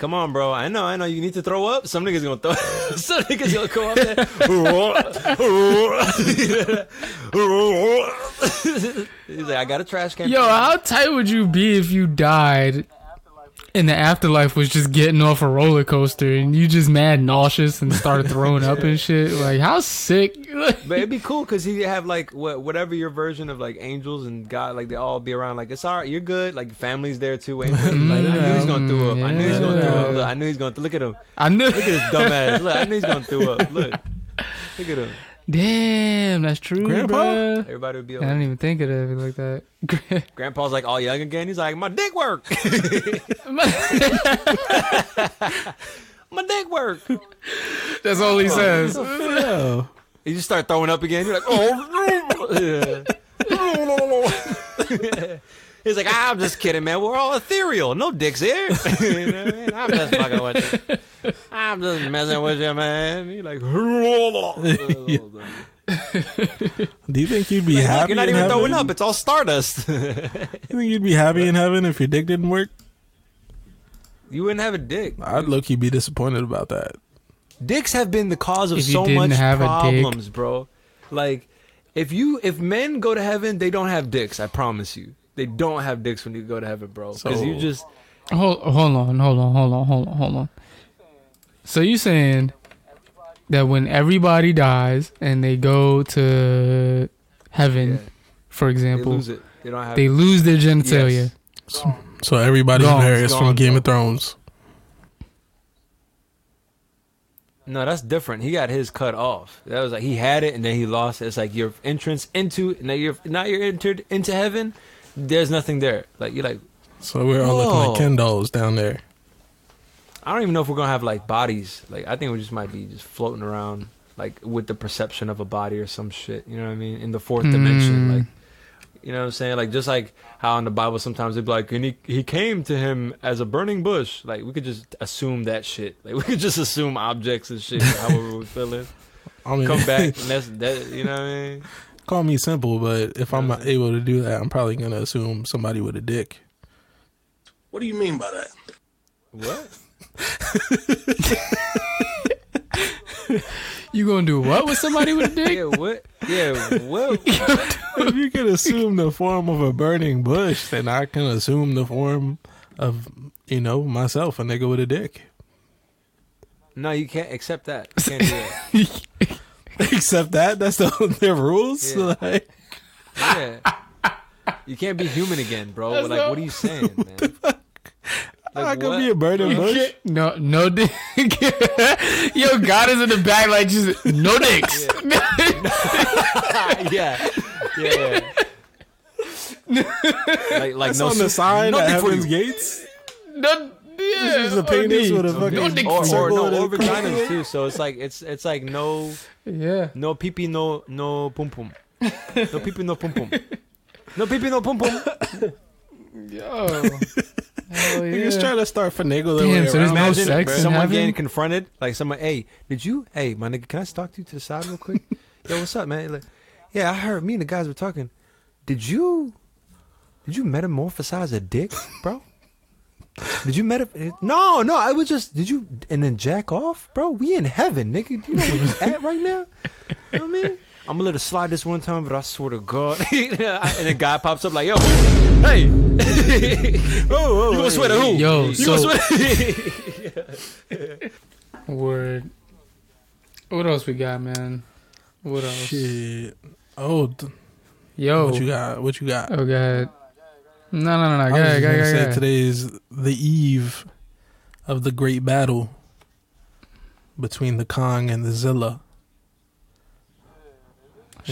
come on, bro. I know, I know. You need to throw up. Some niggas gonna throw. Some niggas gonna come up there. he's like, "I got a trash can." Yo, how tight would you be if you died and the afterlife was just getting off a roller coaster and you just mad nauseous and started throwing up and shit? Like, how sick? But it'd be cool because he have like what whatever your version of like angels and God, like they all be around. Like it's all right, you're good. Like family's there too. Like, I knew he's gonna throw up. I knew he's gonna throw up. Look, I knew he's gonna. Look at him. I knew. Look at his dumb ass. Look, I knew he's gonna throw up. Look, look at him. Damn, that's true, Grandpa? bruh. Everybody would be Like, I didn't even think of it like that. Grandpa's like all young again. He's like, my dick work. my dick work. That's all he oh, says. Yeah. You just start throwing up again. You're like, oh. Yeah. He's like, I'm just kidding, man. We're all ethereal. No dicks here. You know what I mean? I'm just fucking with you. I'm just messing with you, man. You're like, Do you think you'd be happy? you're not in even heaven? throwing up. It's all stardust. You think you'd be happy in heaven if your dick didn't work? you wouldn't have a dick. I'd low key be disappointed about that. Dicks have been the cause of If so didn't much have problems, bro. Like, if you if men go to heaven, they don't have dicks. I promise you, they don't have dicks when you go to heaven, bro. Because So- you just Hold, hold on, hold on, hold on, hold on, hold on. So you saying that when everybody dies and they go to heaven, Yeah. for they example, lose it. They don't have. they lose their genitalia. Yes. So everybody's Gone. Varys Gone, from Game bro. of Thrones. No, that's different. He got his cut off. That was like he had it and then he lost it. It's like your entrance into now you're now you're entered into heaven. There's nothing there. Like you're like So we're all looking Whoa. like Ken dolls down there. I don't even know if we're gonna have like bodies. Like I think we just might be just floating around like with the perception of a body or some shit. You know what I mean? In the fourth dimension, Mm. like you know what I'm saying? Like just like how in the Bible sometimes they'd be like, and he he came to him as a burning bush. Like we could just assume that shit. Like we could just assume objects and shit. however we feel it. I mean, Come back and that's that. You know what I mean? call me simple, but if I'm not able to do that, I'm probably gonna assume somebody with a dick. What do you mean by that? What? You gonna do what with somebody with a dick? Yeah. What? Yeah. What? if you can assume the form of a burning bush, then I can assume the form of you know myself, a nigga with a dick. No, you can't accept that. You can't do that. Except that, that's the their rules. Yeah. Like, Yeah. You can't be human again, bro. That's like, not- what are you saying, man? I could what? be a bird burning bush. No, no dick. Yo, God is in the back, like just no dicks. yeah. Yeah. yeah. like, like That's no on the s- sign at for Heaven's you. Gates. no, yeah, This is a penis with a no fucking dick Or, for or no, with or cross. vaginas too. So it's like it's it's like no Yeah. no pee pee no no pum pum. No pee pee no pum pum. No pee pee no pum pum. Yo. Hell You just yeah. trying to start finagle their Damn, way so there's no Imagine sex in someone heaven? getting confronted, like someone, hey, did you, hey, my nigga, can I talk to you to the side real quick? Yo, what's up, man? Like, yeah, I heard me and the guys were talking. Did you, did you metamorphosize a dick, bro? Did you meta? No, no, I was just. Did you and then jack off, bro? We in heaven, nigga. Do you know where you at right now? You know what I mean? I'm gonna let it slide this one time, but I swear to God. and the guy pops up like, yo, hey, Oh, oh, you gonna swear to who? Yo, you so- gonna swear? Word. What else we got, man? What else? Shit. Oh, th- Yo. What you got? What you got? Oh, go ahead. No, no, no, no. I Go was ahead, just go gonna ahead, go say ahead. today is the eve of the great battle between the Kong and the Zilla.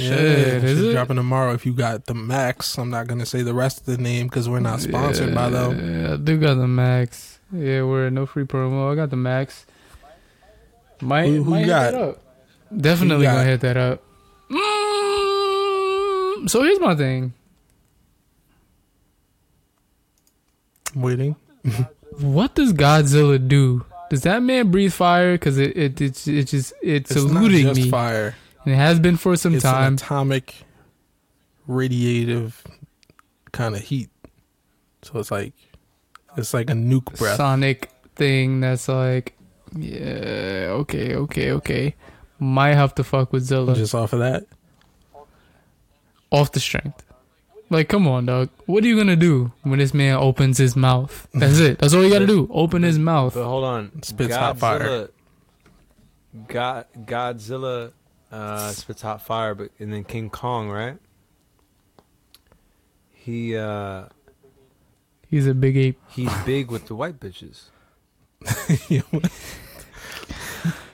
Shit, yeah, is it? dropping tomorrow. If you got the Max, I'm not gonna say the rest of the name because we're not sponsored by them. Yeah, I do got the max. Yeah, we're no free promo. I got the max. Might, Who- who might you hit got? that up. Definitely got? gonna hit that up. Mm, so here's my thing. I'm waiting. What does Godzilla do? Does that man breathe fire? Because it, it it's it just it's, It's eluding just me, fire. And it has been for some time. it's an time. atomic, radiative kind of heat. So it's like it's like a nuke breath. Sonic thing that's like, yeah, okay, okay, okay. Might have to fuck with Zilla Just off of that, off the strength. Like, come on, dog. What are you gonna do when this man opens his mouth? That's it. That's all you gotta do. Open his mouth. But hold on. Spits hot fire. God, Godzilla uh, spits hot fire, but and then King Kong, right? He uh, He's a big ape. he's big with the white bitches.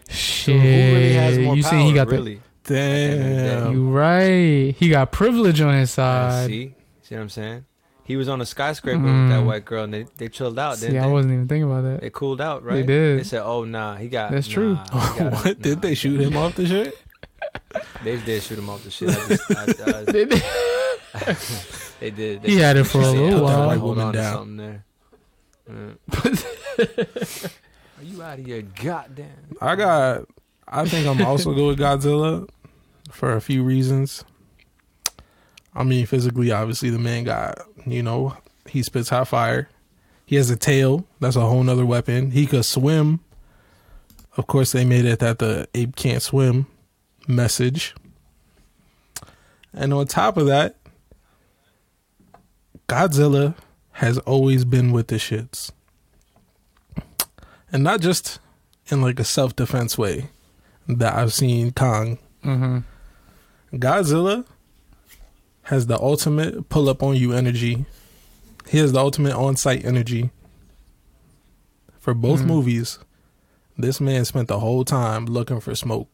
Shit. So who really has more you power? saying he got really? the? damn. You right. He got privilege on his Uh, side. see, see what I'm saying? He was on a skyscraper with that Mm. white girl, and they, they chilled out. See, Didn't I they? wasn't even thinking about that. They cooled out, right? They did. They said, "Oh nah, he got." That's true. nah, got- what did they shoot him off the shit? They did shoot him off the shit. I just, I, I, They did. they did. They He had it for a little "Put while." white Hold woman on to down. something Something there. Uh. Are you out of your goddamn? I got. I think I'm also good with Godzilla for a few reasons. I mean, physically, obviously, the man got you know he spits hot fire. He has a tail. That's a whole nother weapon. He could swim. Of course, they made it that the ape can't swim. Message. And on top of that, Godzilla has always been with the shits. And not just in like a self defense way that I've seen Kong. Mm-hmm. Godzilla has the ultimate pull up on you energy. He has the ultimate on site energy. For both Mhm. movies, this man spent the whole time looking for smoke.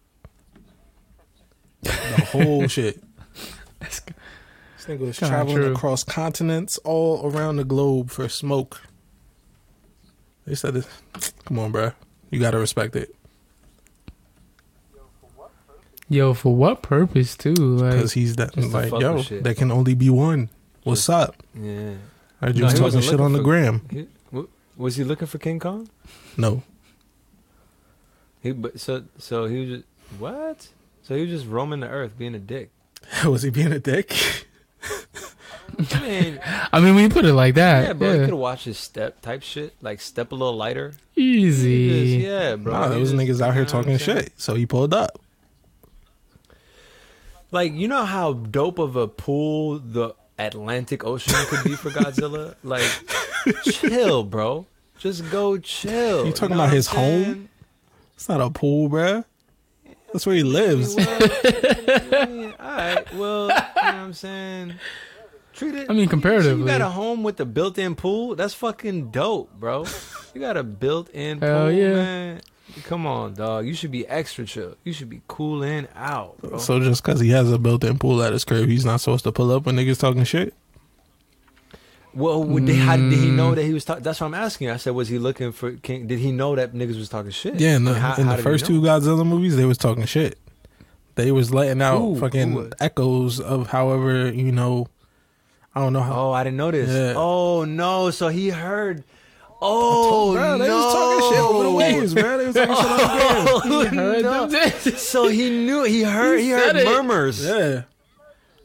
The whole shit. This nigga was Kinda traveling true. across continents all around the globe for smoke. They said, this, "Come on, bruh. You gotta respect it Yo, for what purpose too? Like, because he's that Just to like fuck yo. with shit. There can only be one. What's up? Yeah. I heard you No, was he talking wasn't shit looking on the for- gram. He, wa- was he looking for King Kong? No, He but so so he was just what? So he was just roaming the earth, being a dick. was he being a dick? I mean, I mean, when you put it like that, yeah, bro. yeah, You could watch his step type shit, like step a little lighter. easy. Just- yeah, bro. nah, those niggas out here know what I'm talking shit. So he pulled up. Like you know how dope of a pool the Atlantic Ocean could be for Godzilla. like, chill, bro. Just go chill. You talking know about his I'm home? It's not a pool, bruh. That's where he lives. Well, I mean, all right. Well, you know what I'm saying. Treat it. I mean, comparatively. You comparatively. got a home with a built-in pool. That's fucking dope, bro. You got a built-in pool, Hell yeah. man. Come on, dog. You should be extra chill. You should be cooling out, bro. So just because he has a built-in pool at his crib, he's not supposed to pull up when niggas talking shit. Well, would they, how did he Mm. know that he was? talking? That's what I'm asking. I said, was he looking for King? Did he know that niggas was talking shit? Yeah, in the, how- in how the first two Godzilla movies, they was talking shit. They was letting out Who- who fucking was? echoes of however you know. I don't know how. Oh, I didn't know this. Yeah. Oh no! So he heard. Oh bro, they no! was talking shit over the waves, bro. They was talking shit on the gram. Oh, heard no. So he knew. He heard. He, He heard said it. murmurs. Yeah.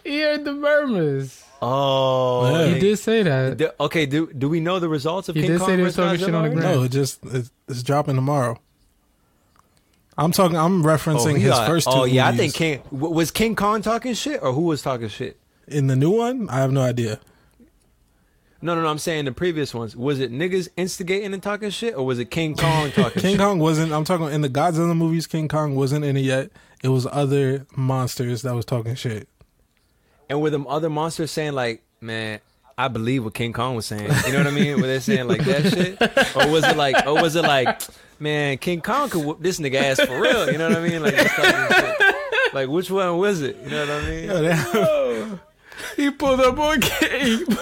He heard the murmurs. Oh, Yeah. He did say that. Do- okay, do do we know the results of He King did Kong say they was versus talking shit on the already? ground. No, it just it's, it's dropping tomorrow. I'm talking. I'm oh, referencing he his got- first two. Oh yeah, I movies. think King w- was King Kong talking shit or who was talking shit. in the new one, I have no idea. No, no, no. I'm saying the previous ones. Was it niggas instigating and talking shit, or was it King Kong talking King shit? Kong wasn't. I'm talking in the Godzilla movies. King Kong wasn't in it yet. It was other monsters that was talking shit. And were them other monsters saying like, man, I believe what King Kong was saying. You know what I mean? Were they saying like that shit, or was it like, or was it like, man, King Kong could whoop this nigga ass for real? You know what I mean? Like, this type of shit. like which one was it? You know what I mean? Yo, that- He pulled up on game. you know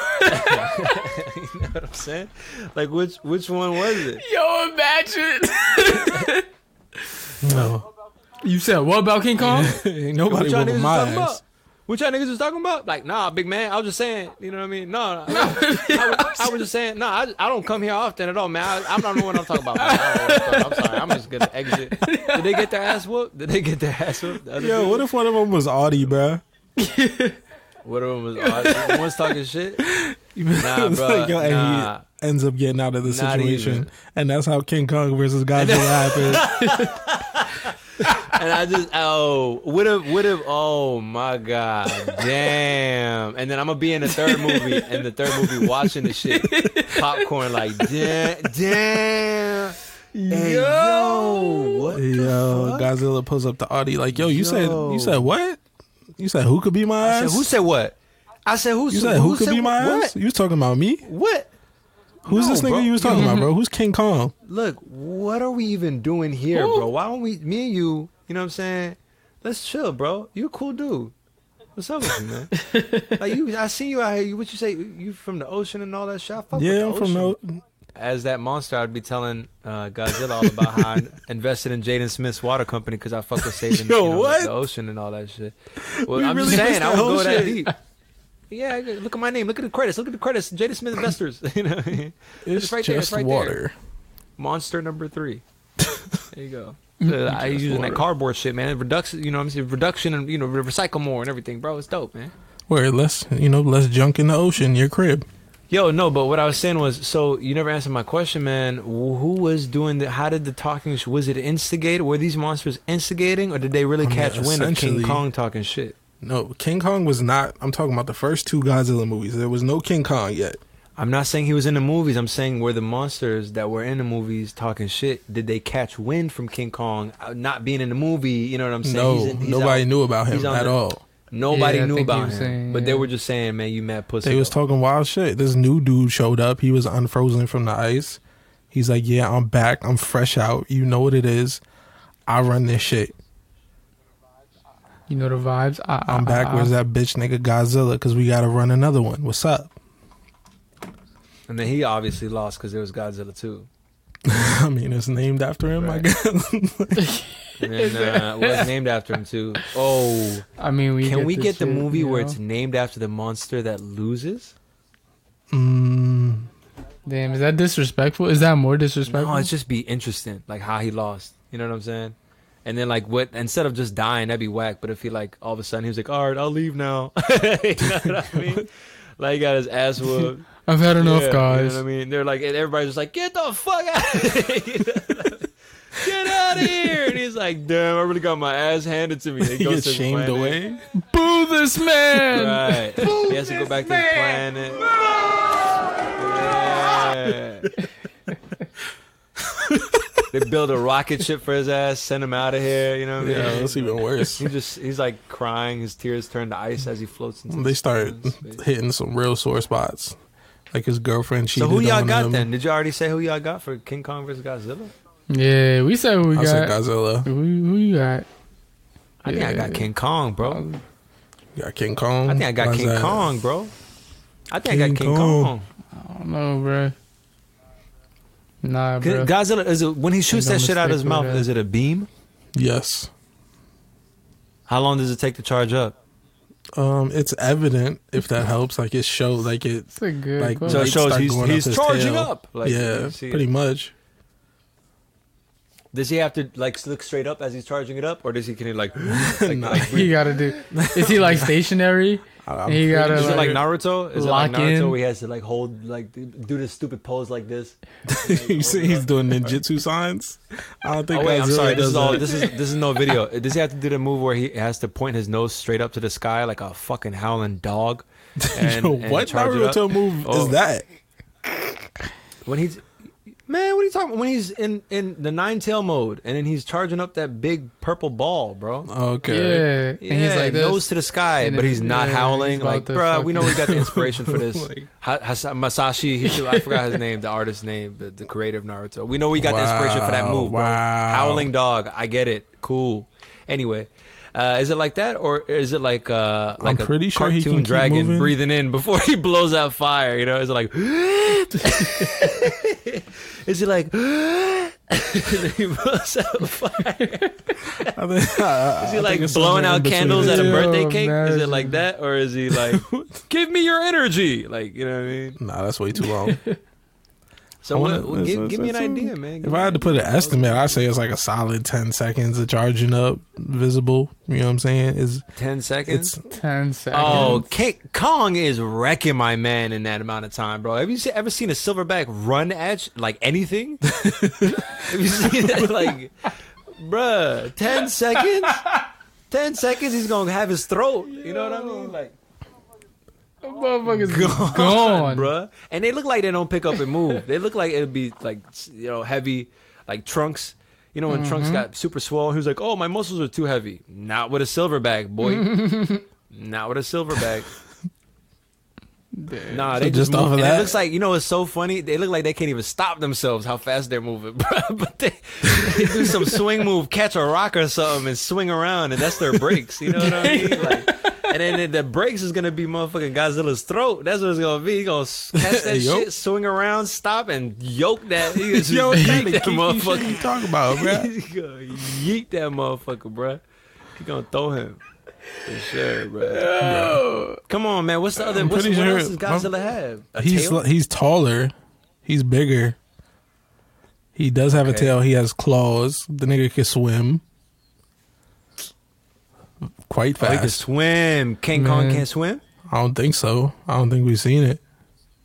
what I'm saying? Like which which one was it? Yo, imagine. no, you said what about King Kong? ain't nobody whooping my talking ass. About? What y'all niggas was talking about? Like, nah, big man. I was just saying. You know what I mean? No, no. I, was, I was just saying. No, I, I don't come here often at all, man. I, I don't know what I'm talking about. I don't know what I'm, I'm sorry. I'm just gonna exit. Did they get their ass whooped? Did they get their ass whooped? The Yo, dude? what if one of them was Audie, bro? What of them was odd. One's talking shit. Nah, It's bro. like, yo, and nah. he ends up getting out of the situation, even. and that's how King Kong versus Godzilla happened. And I just oh would have would have oh my god damn and then I'm gonna be in the third movie in the third movie watching the shit popcorn like damn damn hey, yo what the Yo, fuck? Godzilla pulls up the Audie like, "Yo, you said you said what? You said who could be my I ass? said, who said what I said who, you said who, could said be my what? ass? You was talking about me? what Who's No, this nigga bro. you was talking about, bro? Who's King Kong? look what are we even doing here bro why don't we me and you you know what I'm saying let's chill bro you a cool dude What's up with you, man? like you, I see you out here. You, what you say? You from the ocean and all that shit. I fuck with Yeah, the I'm from ocean. no. as that monster, I'd be telling uh, Godzilla all about how I invested in Jaden Smith's water company because I fuck with saving Yo, you know, what? the ocean and all that shit. Well, We I'm really just saying, I that would whole go that deep. Yeah, look at my name. Look at the credits. Look at the credits. Jaden Smith Investors. you know, It's, right there, just it's right there. water. monster number three. There you go. Uh, I using water. that cardboard shit, man. Reduction, you know, what I'm saying reduction and you know, recycle more and everything, bro. It's dope, man. Where less, you know, less junk in the ocean. Your crib. Yo, no, but what I was saying was, so you never answered my question, man. Who was doing the? How did the talking? Was it instigated? Were these monsters instigating, or did they really I mean, catch wind of King Kong talking shit? No, King Kong was not. I'm talking about the first two Godzilla movies. There was no King Kong yet. I'm not saying he was in the movies. I'm saying were the monsters that were in the movies talking shit? Did they catch wind from King Kong uh, not being in the movie? You know what I'm saying? No, He's in- he's nobody out- knew about him at the- all. Nobody Yeah, knew about him, saying, but they were just saying, "Man, you mad pussy." They was though." talking wild shit. This new dude showed up. He was unfrozen from the ice. He's like, "Yeah, I'm back. I'm fresh out. You know what it is. I run this shit. You know the vibes. I, I'm I, back. I, Where's that bitch nigga Godzilla? Because we got to run another one. What's up? And then he obviously lost because there was Godzilla too. I mean, it's named after him. I guess. And then uh, it was named after him too. Oh, I mean, we can we get the shit, movie you where it's named after the monster that loses? mm, Damn, is that disrespectful? Is that more disrespectful? No, it's just be interesting, like how he lost. You know what I'm saying? And then like what? Instead of just dying, that'd be whack. But if he like all of a sudden he was like, "All right, I'll leave now," you know what I mean? Like he got his ass whooped. I've had enough, Yeah, You guys. know what I mean? They're like, and everybody's just like, "Get the fuck out! Get out of here!" And he's like, "Damn, I really got my ass handed to me." He gets shamed away. Boo this man! Right. he has to go back to his planet. Yeah. They build a rocket ship for his ass, send him out of here. You know what I mean? Yeah, that's even worse. He just he's like crying. His tears turn to ice as he floats into. They start space. hitting some real sore spots. Like his girlfriend So cheated who y'all on got him. then? Did you already say who y'all got for King Kong versus Godzilla? Yeah, we said what we I got. said Godzilla. Who, who you got? I think I got King Kong, bro. You got King Kong. I think I got Why's King that? Kong, bro. I think I got King Kong. Kong. I don't know, bro. Nah, bro. Godzilla is it when he shoots that shit out of his mouth? with that. Is it a beam? Yes. How long does it take to charge up? Um, it's evident if that helps. Like it shows, like it, It's a good like So it shows he's- he's his charging tail. up, like, yeah, see it. pretty much. Does he have to like look straight up as he's charging it up, or does he can he like? like, Nah. like he gotta do. Is he like stationary? I- I'm He gotta, is it like like, Naruto? Is it like lock Naruto in? where he has to like hold like do this stupid pose like this? you see, he's doing ninjutsu signs. I don't think. Oh wait, I'm Godzilla sorry. This does is all. that. This is this is no video. Does he have to do the move where he has to point his nose straight up to the sky like a fucking howling dog? And, Yo, and what charge it up? Naruto move Oh. is that? When he's Man, what are you talking about? When he's in, in the nine tail mode and then he's charging up that big purple ball, bro. Okay. Yeah, Yeah, and he's like this. nose to the sky, And but he's not yeah, howling. he's Like, to bruh, we know we got the inspiration for this. Like- Ha- Masashi, he, I forgot his name, the artist's name, the, the creator of Naruto. We know we got the inspiration for that Wow, move, bro. wow. Howling dog, I get it. Cool. Anyway, uh, is it like that, or is it like uh, like a pretty sure he cartoon can keep dragon moving. breathing in before he blows out fire? You know, is it like? is it like? and then he blows out fire. I think, I, Is he like blowing out candles at a birthday cake? Is it like that, or is he like, give me your energy? Like, you know what I mean? Nah, that's way too long. So wanna- what- give, that's- give me an idea, man. Give If I had to put an estimate, I'd say it's like a solid ten seconds of charging up, visible. You know what I'm saying? Is ten seconds. it's Ten oh, seconds. Oh, King Kong is wrecking my man in that amount of time, bro. Have you se- ever seen a silverback run at like anything? Have you seen that? Like, bruh, ten seconds. Ten seconds, he's gonna have his throat. You know what I mean? Like, motherfuckers gone, gone, bruh. And they look like they don't pick up and move. They look like it'd be like you know heavy, like trunks. You know when trunks mm-hmm. got super swole, he was like, "Oh, my muscles are too heavy." Not with a silverback, boy. Not with a silverback. Nah, they So just, just move. off of and that? It looks like you know it's so funny. They look like they can't even stop themselves how fast they're moving, bruh. But they, they do some swing move, catch a rock or something, and swing around, and that's their brakes. You know what I mean? Like, and then the, brakes is gonna be motherfucking Godzilla's throat. That's what it's gonna be. He gonna catch that shit, swing around, stop, and yoke that. He just yo, yeet that shit you talking about, bro? He gonna yeet that motherfucker, bruh. He gonna throw him. For sure, bro. Come on, man. What's the other? What's, what sure- else does Godzilla have? A He's tail? he's taller, he's bigger. He does have a tail. He has claws. The nigga can swim quite Oh, he can swim. King Kong can't swim I don't think so. I don't think we've seen it.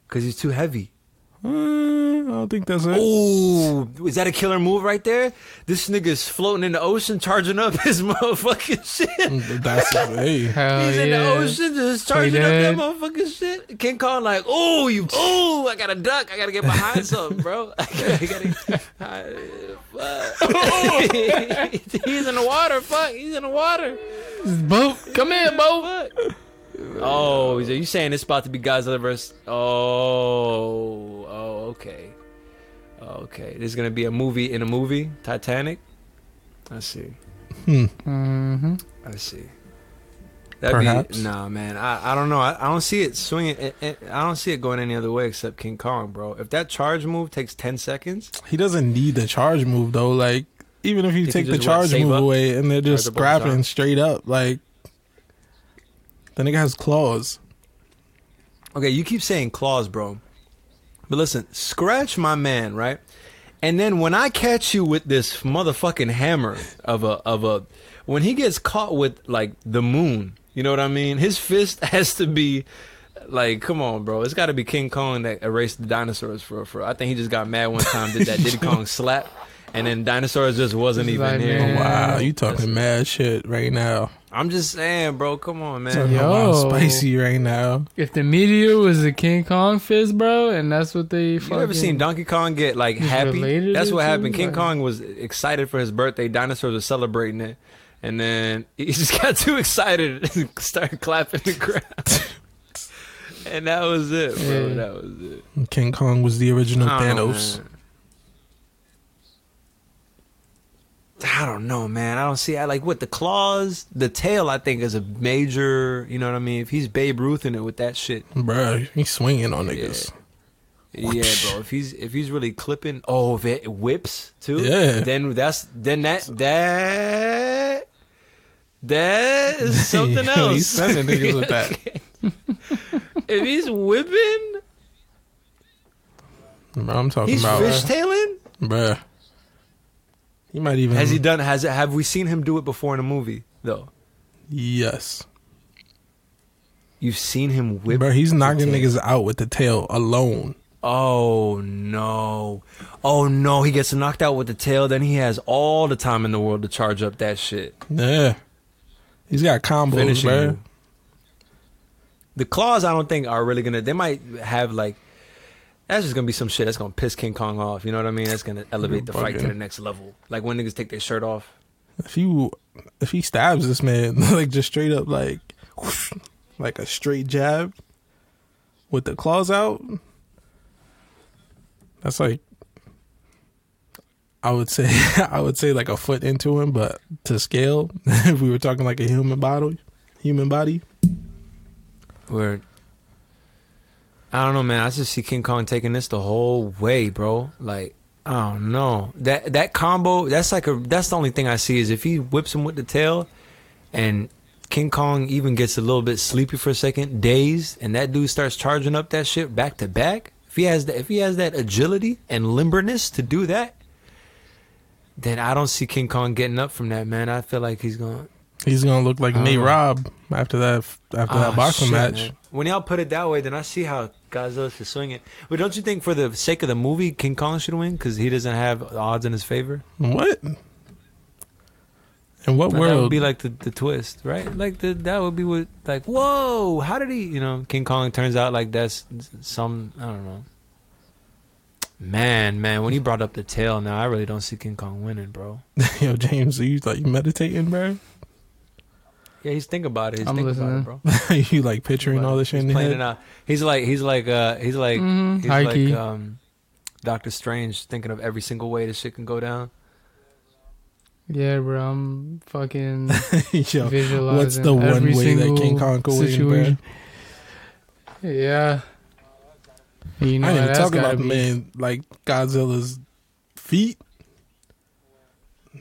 because he's too heavy. Uh, I don't think that's it. Ooh, is that a killer move right there? This nigga's floating in the ocean, charging up his motherfucking shit. That's hey. Hell He's yeah. in the ocean, just Play charging up that motherfucking shit. King Kong like, oh, you, oh, I got a duck. I gotta get behind something, bro. I gotta, I gotta fuck. He's in the water. Fuck, he's in the water. Bo, come here, Bo. Oh, is you saying it's about to be Godzilla versus? Oh, oh, okay, okay. There's gonna be a movie in a movie, Titanic. I see. Hmm. Mm-hmm. I see. That'd Perhaps. be nah, man. I, I don't know. I, I don't see it swinging. It, it, I don't see it going any other way except King Kong, bro. If that charge move takes ten seconds, He doesn't need the charge move though. Like even if you take the just, what, charge move up? away and they're just Charge the scrapping straight up, like the nigga has claws. Okay, you keep saying claws, bro. But listen, scratch my man, right? And then when I catch you with this motherfucking hammer of a of a when he gets caught with like the moon, you know what I mean? His fist has to be like, come on, bro. It's got to be King Kong that erased the dinosaurs for for. I think he just got mad one time did that Diddy Kong slap, and then dinosaurs just wasn't Just even like, here. man. Oh, wow, you That's- talking mad shit right now. I'm just saying, bro. Come on, man. Talking Yo. spicy right now. If the meteor was a King Kong fist, bro, and that's what they You fucking ever seen Donkey Kong get like happy? That's what happened. King Like- Kong was excited for his birthday. Dinosaurs were celebrating it, and then he just got too excited and started clapping the ground. and that was it, bro. Yeah. That was it. King Kong was the original I Thanos. man. I don't know, man. I don't see. I like with the claws, the tail. I think is a major. You know what I mean? If he's Babe Ruth in it with that shit, Bruh, he's swinging on niggas. Yeah, bro. If he's if he's really clipping, oh, if it whips too, Yeah. Then that's then that that that is something else. he's sending niggas with that. if he's whipping, Bruh, I'm talking about he's about fishtailing. bruh. He might even Has he done? Has it? Have we seen him do it before in a movie though? Yes. You've seen him whip. Bruh, he's knocking niggas out with the tail alone. Oh no! Oh no! He gets knocked out with the tail. Then he has all the time in the world to charge up that shit. Yeah. He's got combos, finishing you. The claws, I don't think are really gonna. They might have like That's just gonna be some shit that's gonna piss King Kong off. You know what I mean? That's gonna elevate the fight to the next level. Like when niggas take their shirt off. If you if he stabs this man like just straight up like whoosh, like a straight jab with the claws out, that's like I would say I would say like a foot into him, but to scale, if we were talking like a human body, human body, Where I don't know, man. I just see King Kong taking this the whole way, bro. Like I don't know that that combo. That's like a. That's the only thing I see is if he whips him with the tail, and King Kong even gets a little bit sleepy for a second, dazed, and that dude starts charging up that shit back to back. If he has that, if he has that agility and limberness to do that, then I don't see King Kong getting up from that, man. I feel like he's going. He's gonna look like don't Nate know. After that after that Ah, boxing shit, match. man. When y'all put it that way, then I see how Godzilla should swing it. But don't you think, for the sake of the movie, King Kong should win because he doesn't have odds in his favor? What? In what But that world? would be like the, the twist, right? Like the that would be what like whoa, how did he? You know, King Kong turns out like that's some I don't know. Man, man, when you brought up the tail, now I really don't see King Kong winning, bro. Yo, James, are you like meditating, bro? Yeah, he's thinking about it. He's I'm thinking listening. about it, bro. you like picturing all this shit in He's head? it out. He's like he's like uh he's like Mhm, he's high like key. um Doctor Strange thinking of every single way this shit can go down. Yeah, bro. I'm fucking Yo, visualizing. what's the one every way that King Kong could win, situation. Yeah. You know I that's talking about be- man like Godzilla's feet.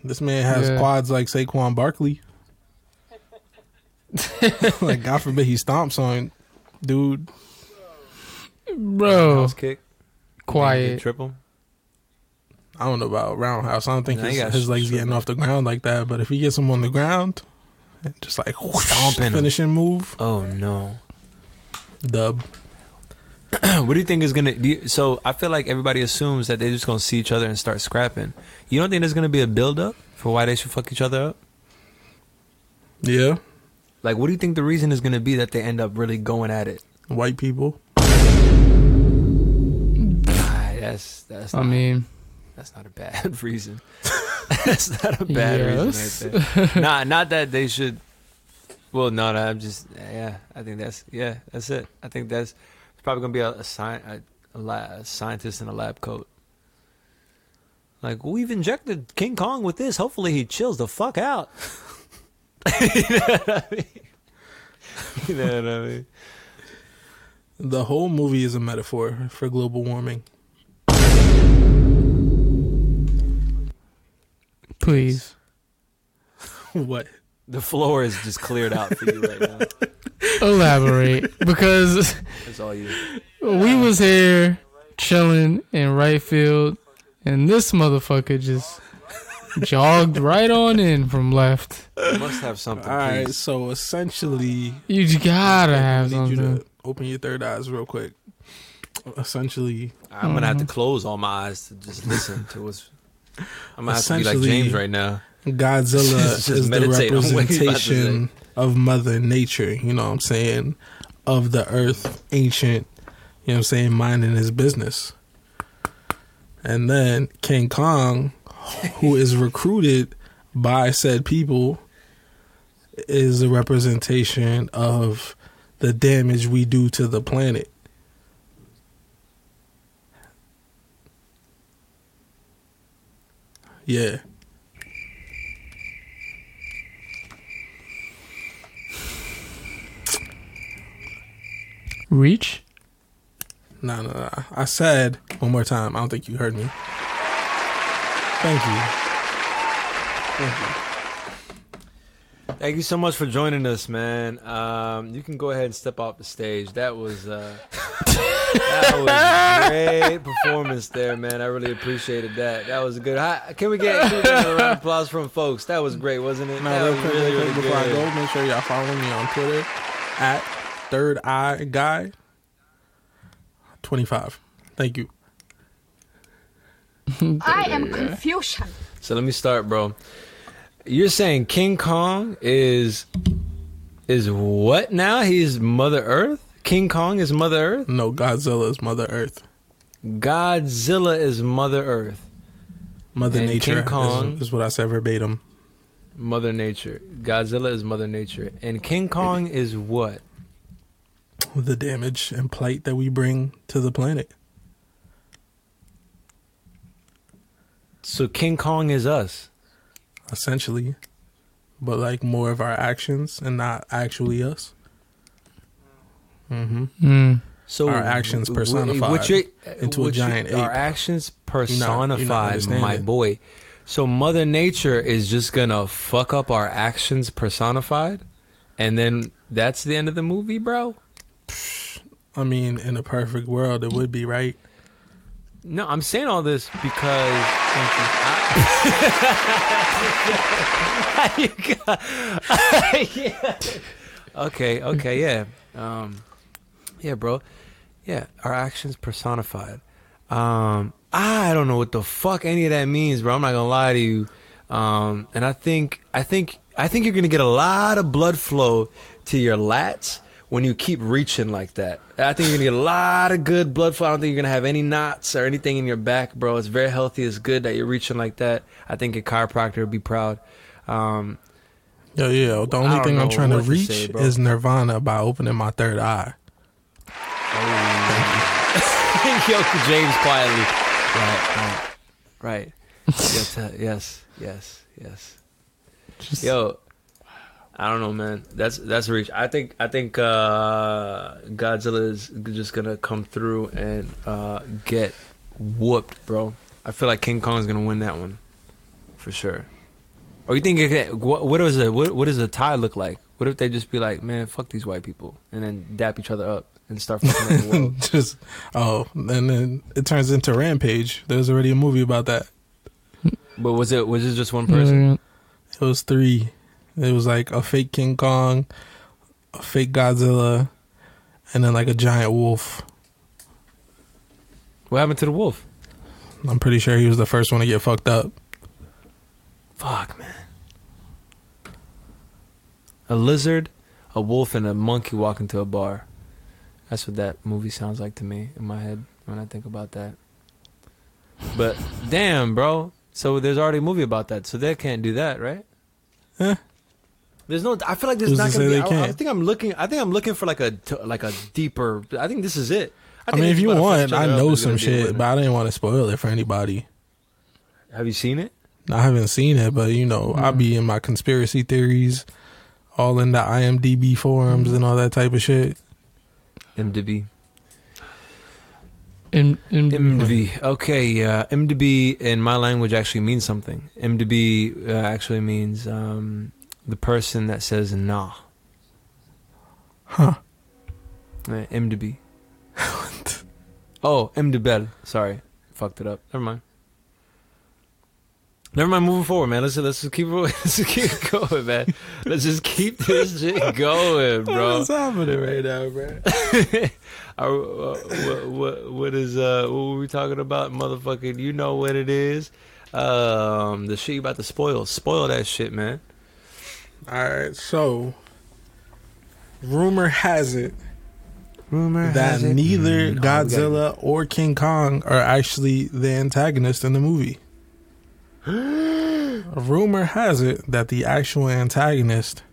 This man has Yeah. quads like Saquon Barkley. like God forbid he stomps on dude. bro. House kick. Quiet. Triple. I don't know about roundhouse. I don't think Nah, he his, got his legs short getting off the ground like that. But if he gets him on the ground, and just like whoosh, Stomping him. finishing move, Oh no. dub. what do you think is gonna? Do you, so I feel like everybody assumes that they're just gonna see each other and start scrapping. You don't think there's gonna be a build up for why they should fuck each other up? Yeah, Like, what do you think the reason is gonna be that they end up really going at it? white people. Ah, that's that's. I not, mean, that's not a bad reason. that's not a bad Yes. reason. Right there. not not that they should. Well, no, no, I'm just yeah. I think that's yeah. That's it. I think that's it's probably gonna be a, a, sci- a, a, la- a scientist in a lab coat. Like we've injected King Kong with this. Hopefully he chills the fuck out. You know what I mean? You know what I mean? The whole movie is a metaphor for global warming. please. what? The floor is just cleared out for you right now. Elaborate. because That's all you. we was here chilling in right field and this motherfucker just jogged right on in from left. You must have something. All right, please. so essentially, You gotta I have need you something. to open your third eyes real quick. Essentially, I'm gonna have to Mhm. close all my eyes to just listen to what's. I'm gonna have to be like James right now. Godzilla Just is the meditate on what he's about to representation of Mother Nature. You know what I'm saying? Of the earth, ancient. You know what I'm saying? Minding his business. And then King Kong, who is recruited by said people, is a representation of the damage we do to the planet. Yeah. Reach? No, no, no. I said one more time. I don't think you heard me. Thank you. Thank you. Thank you so much for joining us, man. Um, you can go ahead and step off the stage. That was uh, that was great performance there, man. I really appreciated that. That was a good. Hi, can we get, can we get a round of applause from folks? That was great, wasn't it? Now, that was quick, really, really before I go, make sure y'all follow me on Twitter at Third Eye Guy twenty five. Thank you. I am Confucian. So let me start, bro. You're saying King Kong is is what now? He's Mother Earth. King Kong is Mother Earth. No, Godzilla is Mother Earth. Godzilla is Mother Earth. Mother And Nature King Kong. is, is what I said verbatim. Mother Nature. Godzilla is Mother Nature. And King Kong is what? The damage and plight that we bring to the planet. So King Kong is us. essentially, but like more of our actions and not actually us. hmm Mm. So Our actions w- w- personified what you- into a what you- giant Our ape. actions You're not personified, understanding. my boy. So Mother Nature is just gonna fuck up our actions personified, and then that's the end of the movie, bro. I mean, in a perfect world, it would be right. No, I'm saying all this because. Yeah. Okay, okay, yeah. Um, yeah, bro. Yeah, our actions personified. Um, I don't know what the fuck any of that means, bro. I'm not gonna lie to you. Um, and I think, I think, I think you're gonna get a lot of blood flow to your lats when you keep reaching like that. I think you're gonna get a lot of good blood flow. I don't think you're gonna have any knots or anything in your back, bro. It's very healthy. It's good that you're reaching like that. I think a chiropractor would be proud. Um, Yo, yeah. The only thing I'm trying to what to reach say, is Nirvana by opening my third eye. Yo, James quietly. Right, right, right. yes, uh, yes, yes, yes. Just, Yo, I don't know, man. That's that's a reach. I think I think uh, Godzilla is just gonna come through and uh, get whooped, bro. I feel like King Kong's gonna win that one for sure. Or you think it could, what what is it? What what does a tie look like? What if they just be like, man, fuck these white people, and then dap each other up and start fucking the world? Just oh, and then it turns into Rampage. There's already a movie about that. But was it was it just one person? It was three. It was like a fake King Kong, a fake Godzilla, and then like a giant wolf. What happened to the wolf? I'm pretty sure he was the first one to get fucked up. Fuck, man. A lizard, a wolf, and a monkey walk into a bar. That's what that movie sounds like to me in my head when I think about that. But damn, bro. So there's already a movie about that. So they can't do that, right? Eh. There's no. I feel like there's Who's not to gonna say be. they I, I can't? think I'm looking. I think I'm looking for like a t- like a deeper. I think this is it. I, think mean, if just you about to want, each I other up know is some gonna be a shit, winner. but I didn't want to spoil it for anybody. Have you seen it? I haven't seen it, but you know, I'll be in my conspiracy theories, all in the IMDb forums and all that type of shit. MDB. In, in, MDB. Okay, uh, MDB in my language actually means something. MDB uh, actually means um, the person that says nah. Huh. Uh, MDB. oh, MDBel. Sorry, fucked it up. Never mind. Never mind. Moving forward, man. Let's let's just keep let's just keep going, man. Let's just keep this shit going, bro. What's happening right now, bro? Uh, what, what what is uh what were we talking about motherfucking you know what it is um the shit you about to spoil spoil that shit man All right, so rumor has it rumor that neither Mm, oh, we Godzilla or King Kong are actually the antagonist in the movie. rumor has it that the actual antagonist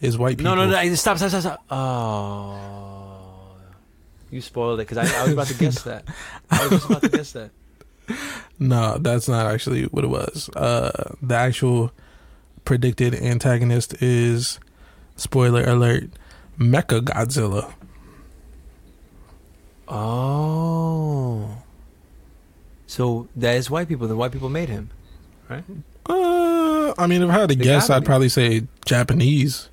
is white people. no no no stop stop stop stop oh you spoiled it because I, I was about to guess that I was just about to guess that No, that's not actually what it was. Uh, the actual predicted antagonist is, spoiler alert, Mecha Godzilla. oh so that is white people the white people made him Uh, I mean, if I had to They guess, I'd probably say Japanese.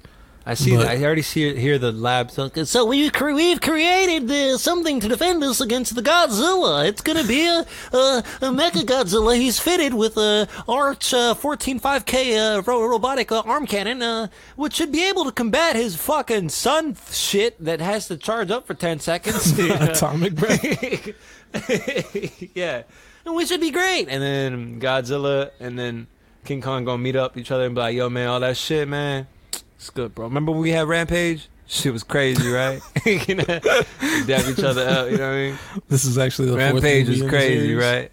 I see But- I already see it here the lab so So we cre- we've created uh, something to defend us against the Godzilla. It's gonna be a, a, a Mecha Godzilla. He's fitted with a Arch uh, 145K uh, ro- robotic uh, arm cannon, uh, which should be able to combat his fucking sun th- shit that has to charge up for 10 seconds. Atomic break. yeah. And we should be great. And then Godzilla and then King Kong gonna meet up each other and be like, yo, man, all that shit, man, it's good, bro. Remember when we had Rampage? Shit was crazy, right? you know, dab each other up. You know what I mean? This is actually the Rampage is crazy, right?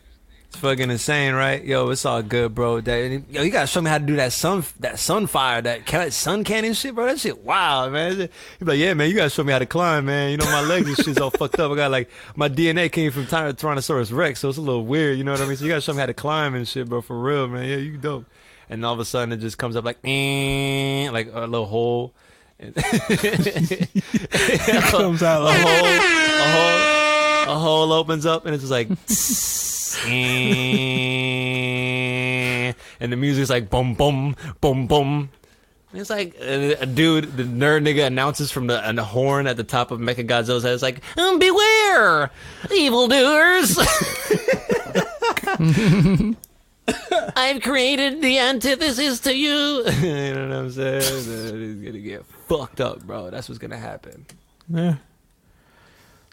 It's fucking insane, right? Yo, it's all good, bro. That, yo, you gotta show me how to do that sun, that sunfire, that can, sun cannon shit, bro. That shit, wow, man. He be like, yeah, man, you gotta show me how to climb, man. You know, my legs and shit's all fucked up. I got like my DNA came from Ty- Tyrannosaurus Rex, so it's a little weird. You know what I mean? So you gotta show me how to climb and shit, bro, for real, man. Yeah, you dope. And all of a sudden, it just comes up like, eh, like a little hole. It comes out a like hole, a hole, a hole opens up, and it's just like, and the music's like boom, boom, boom, boom. And It's like a dude, the nerd nigga announces from the, the horn at the top of Mecha Godzilla's head. It's like, um, beware, evildoers. I've created the antithesis to you. you know what I'm saying? It's gonna get fucked up, bro. That's what's gonna happen. yeah.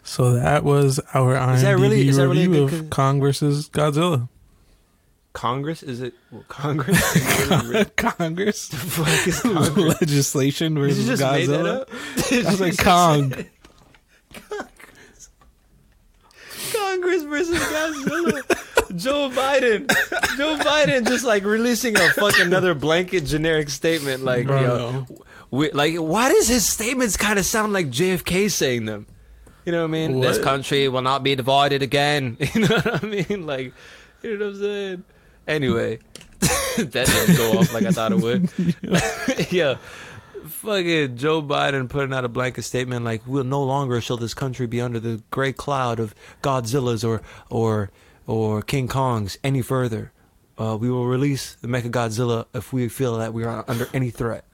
So that was our IMDb Is that really- is that really review good of Kong versus Godzilla. Congress? Is it well, Congress? Is it really- Congress fuck is Congress? legislation Did versus you just made that Godzilla. I was like Kong. Congress versus Godzilla. Joe Biden. Joe Biden just like releasing a fucking another blanket generic statement like Bro. yo, we, like why does his statements kind of sound like JFK saying them? You know what I mean? This country will not be divided again. You know what I mean? Like, you know what I'm saying? Anyway, that didn't go off like I thought it would. yeah. Fucking Joe Biden putting out a blanket statement like we'll no longer shall this country be under the gray cloud of Godzillas or or or King Kongs any further. Uh, we will release the Mecha Godzilla if we feel that we are under any threat.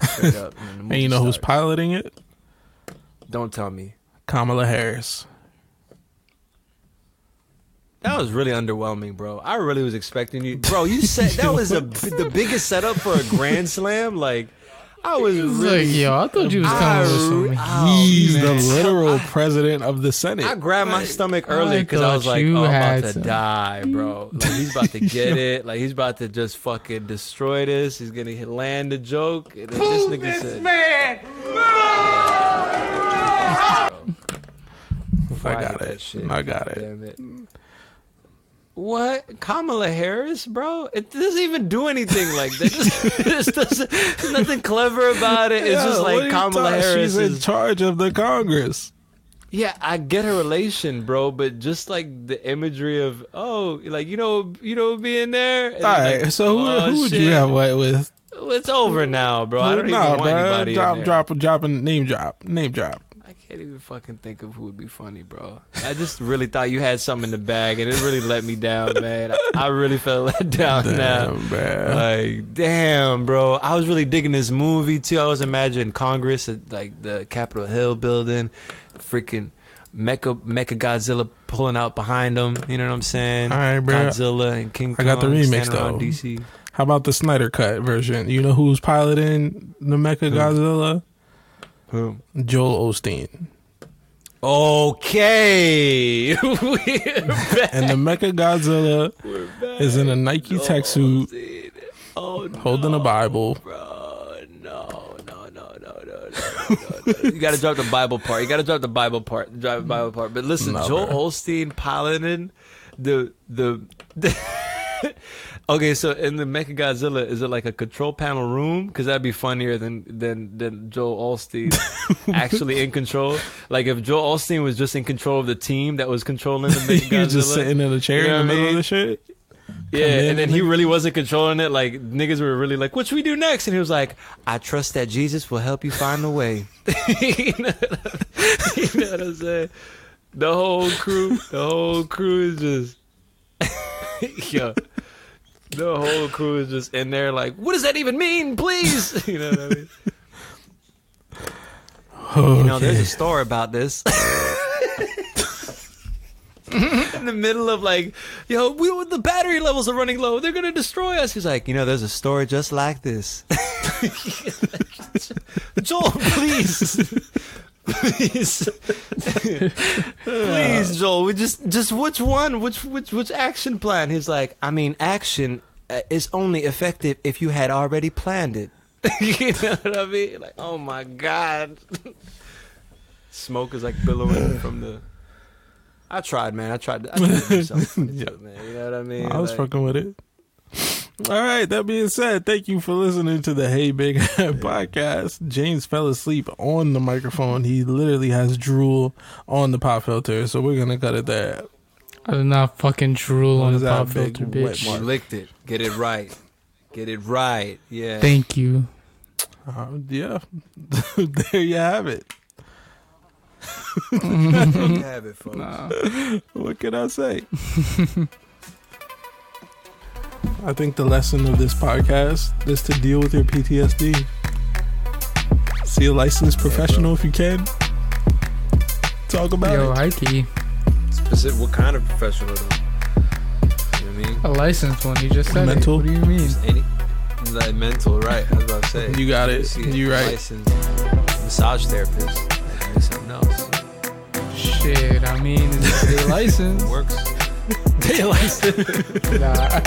Up, man, the And you know who's piloting it? Don't tell me. Kamala Harris. That was really underwhelming, bro. I really was expecting you, bro. You said that was a, the biggest setup for a grand slam. Like, I was It's really. like, yo, I thought you was I coming with re- something. oh, He's man. the literal president of the Senate. I grabbed my stomach early because I, was like, you "Oh, I'm about to some- die, bro. Like he's about to get it. Like he's about to just fucking destroy this. He's gonna hit- land a joke." And then this nigga said, I got it. shit. I got it. Damn it. What Kamala Harris, bro? It doesn't even do anything like that. This. There's nothing clever about it. It's Yeah, just like Kamala talking- Harris She's in is charge of the Congress. Yeah, I get a relation, bro, but just like the imagery of oh, like you know, you know, being there. All like, so who, oh, who would you have wet with? It's over now, bro. I don't Nah, even want bruh. anybody. in Drop, drop, drop, a name drop, name drop. I can't even fucking think of who would be funny, bro. I just really thought you had something in the bag, and it really let me down, man. I, I really felt let down now. Damn, bruh. Like, damn, bro. I was really digging this movie too. I was imagining Congress at like the Capitol Hill building, freaking Mecha Mecha Godzilla pulling out behind them. You know what I'm saying? All right, bro. Godzilla and King Kong I got the remix, though. DC. How about the Snyder Cut version? You know who's piloting the Mecha Godzilla? Who? Joel Osteen. Okay, We're back. And the Mecha Godzilla is in a Nike oh, tech suit Oh, no, holding a Bible. bro. No, no, no, no, no, no, no, no. You got to drop the Bible part. You got to drop the Bible part. Drop the Bible part. But listen, No, Joel bro. Piloting the the. the Okay, so in the Mecha Godzilla, is it like a control panel room? Because that'd be funnier than than than Joel Osteen actually in control. Like if Joel Osteen was just in control of the team that was controlling the Mecha He was just sitting in a chair You know in the I middle of the shit. Yeah, and then he really wasn't controlling it. Like niggas were really like, "What should we do next?" And he was like, "I trust that Jesus will help you find the way." you, know you know what I'm saying? The whole crew, the whole crew is just, yo, the whole crew is just in there like, "What does that even mean? Please," you know what I mean? You know, there's a story about this. In the middle of like, yo, we the battery levels are running low. They're gonna destroy us. He's like, you know, there's a story just like this. Joel, please, please, please, Joel. We just, just which one? Which, which, which action plan? He's like, I mean, action uh, is only effective if you had already planned it. you know what I mean? Like, oh my god, smoke is like billowing from the. I tried, man. I tried. To, I tried to do something too, man. You know what I mean? I was Like, fucking with it. All right. That being said, thank you for listening to the Hey Big podcast. James fell asleep on the microphone. He literally has drool on the pop filter, so we're gonna cut it there. I did not fucking drool on the pop filter, bitch. You licked it. Get it right. Get it right. Yeah. Thank you. Uh, yeah, there you have it. There you have it, folks. What can I say? I think the lesson of this podcast is to deal with your PTSD. See a licensed professional if you can. Talk about Yo, it. high key. Specific, what kind of professional though? You know what I mean? A licensed one. You just said Mental. it. What do you mean? Any like mental, right? I was about to say. You got it. See a You right. Licensed massage therapist. Something else. Shit, I mean, they licensed. Works. They licensed. nah.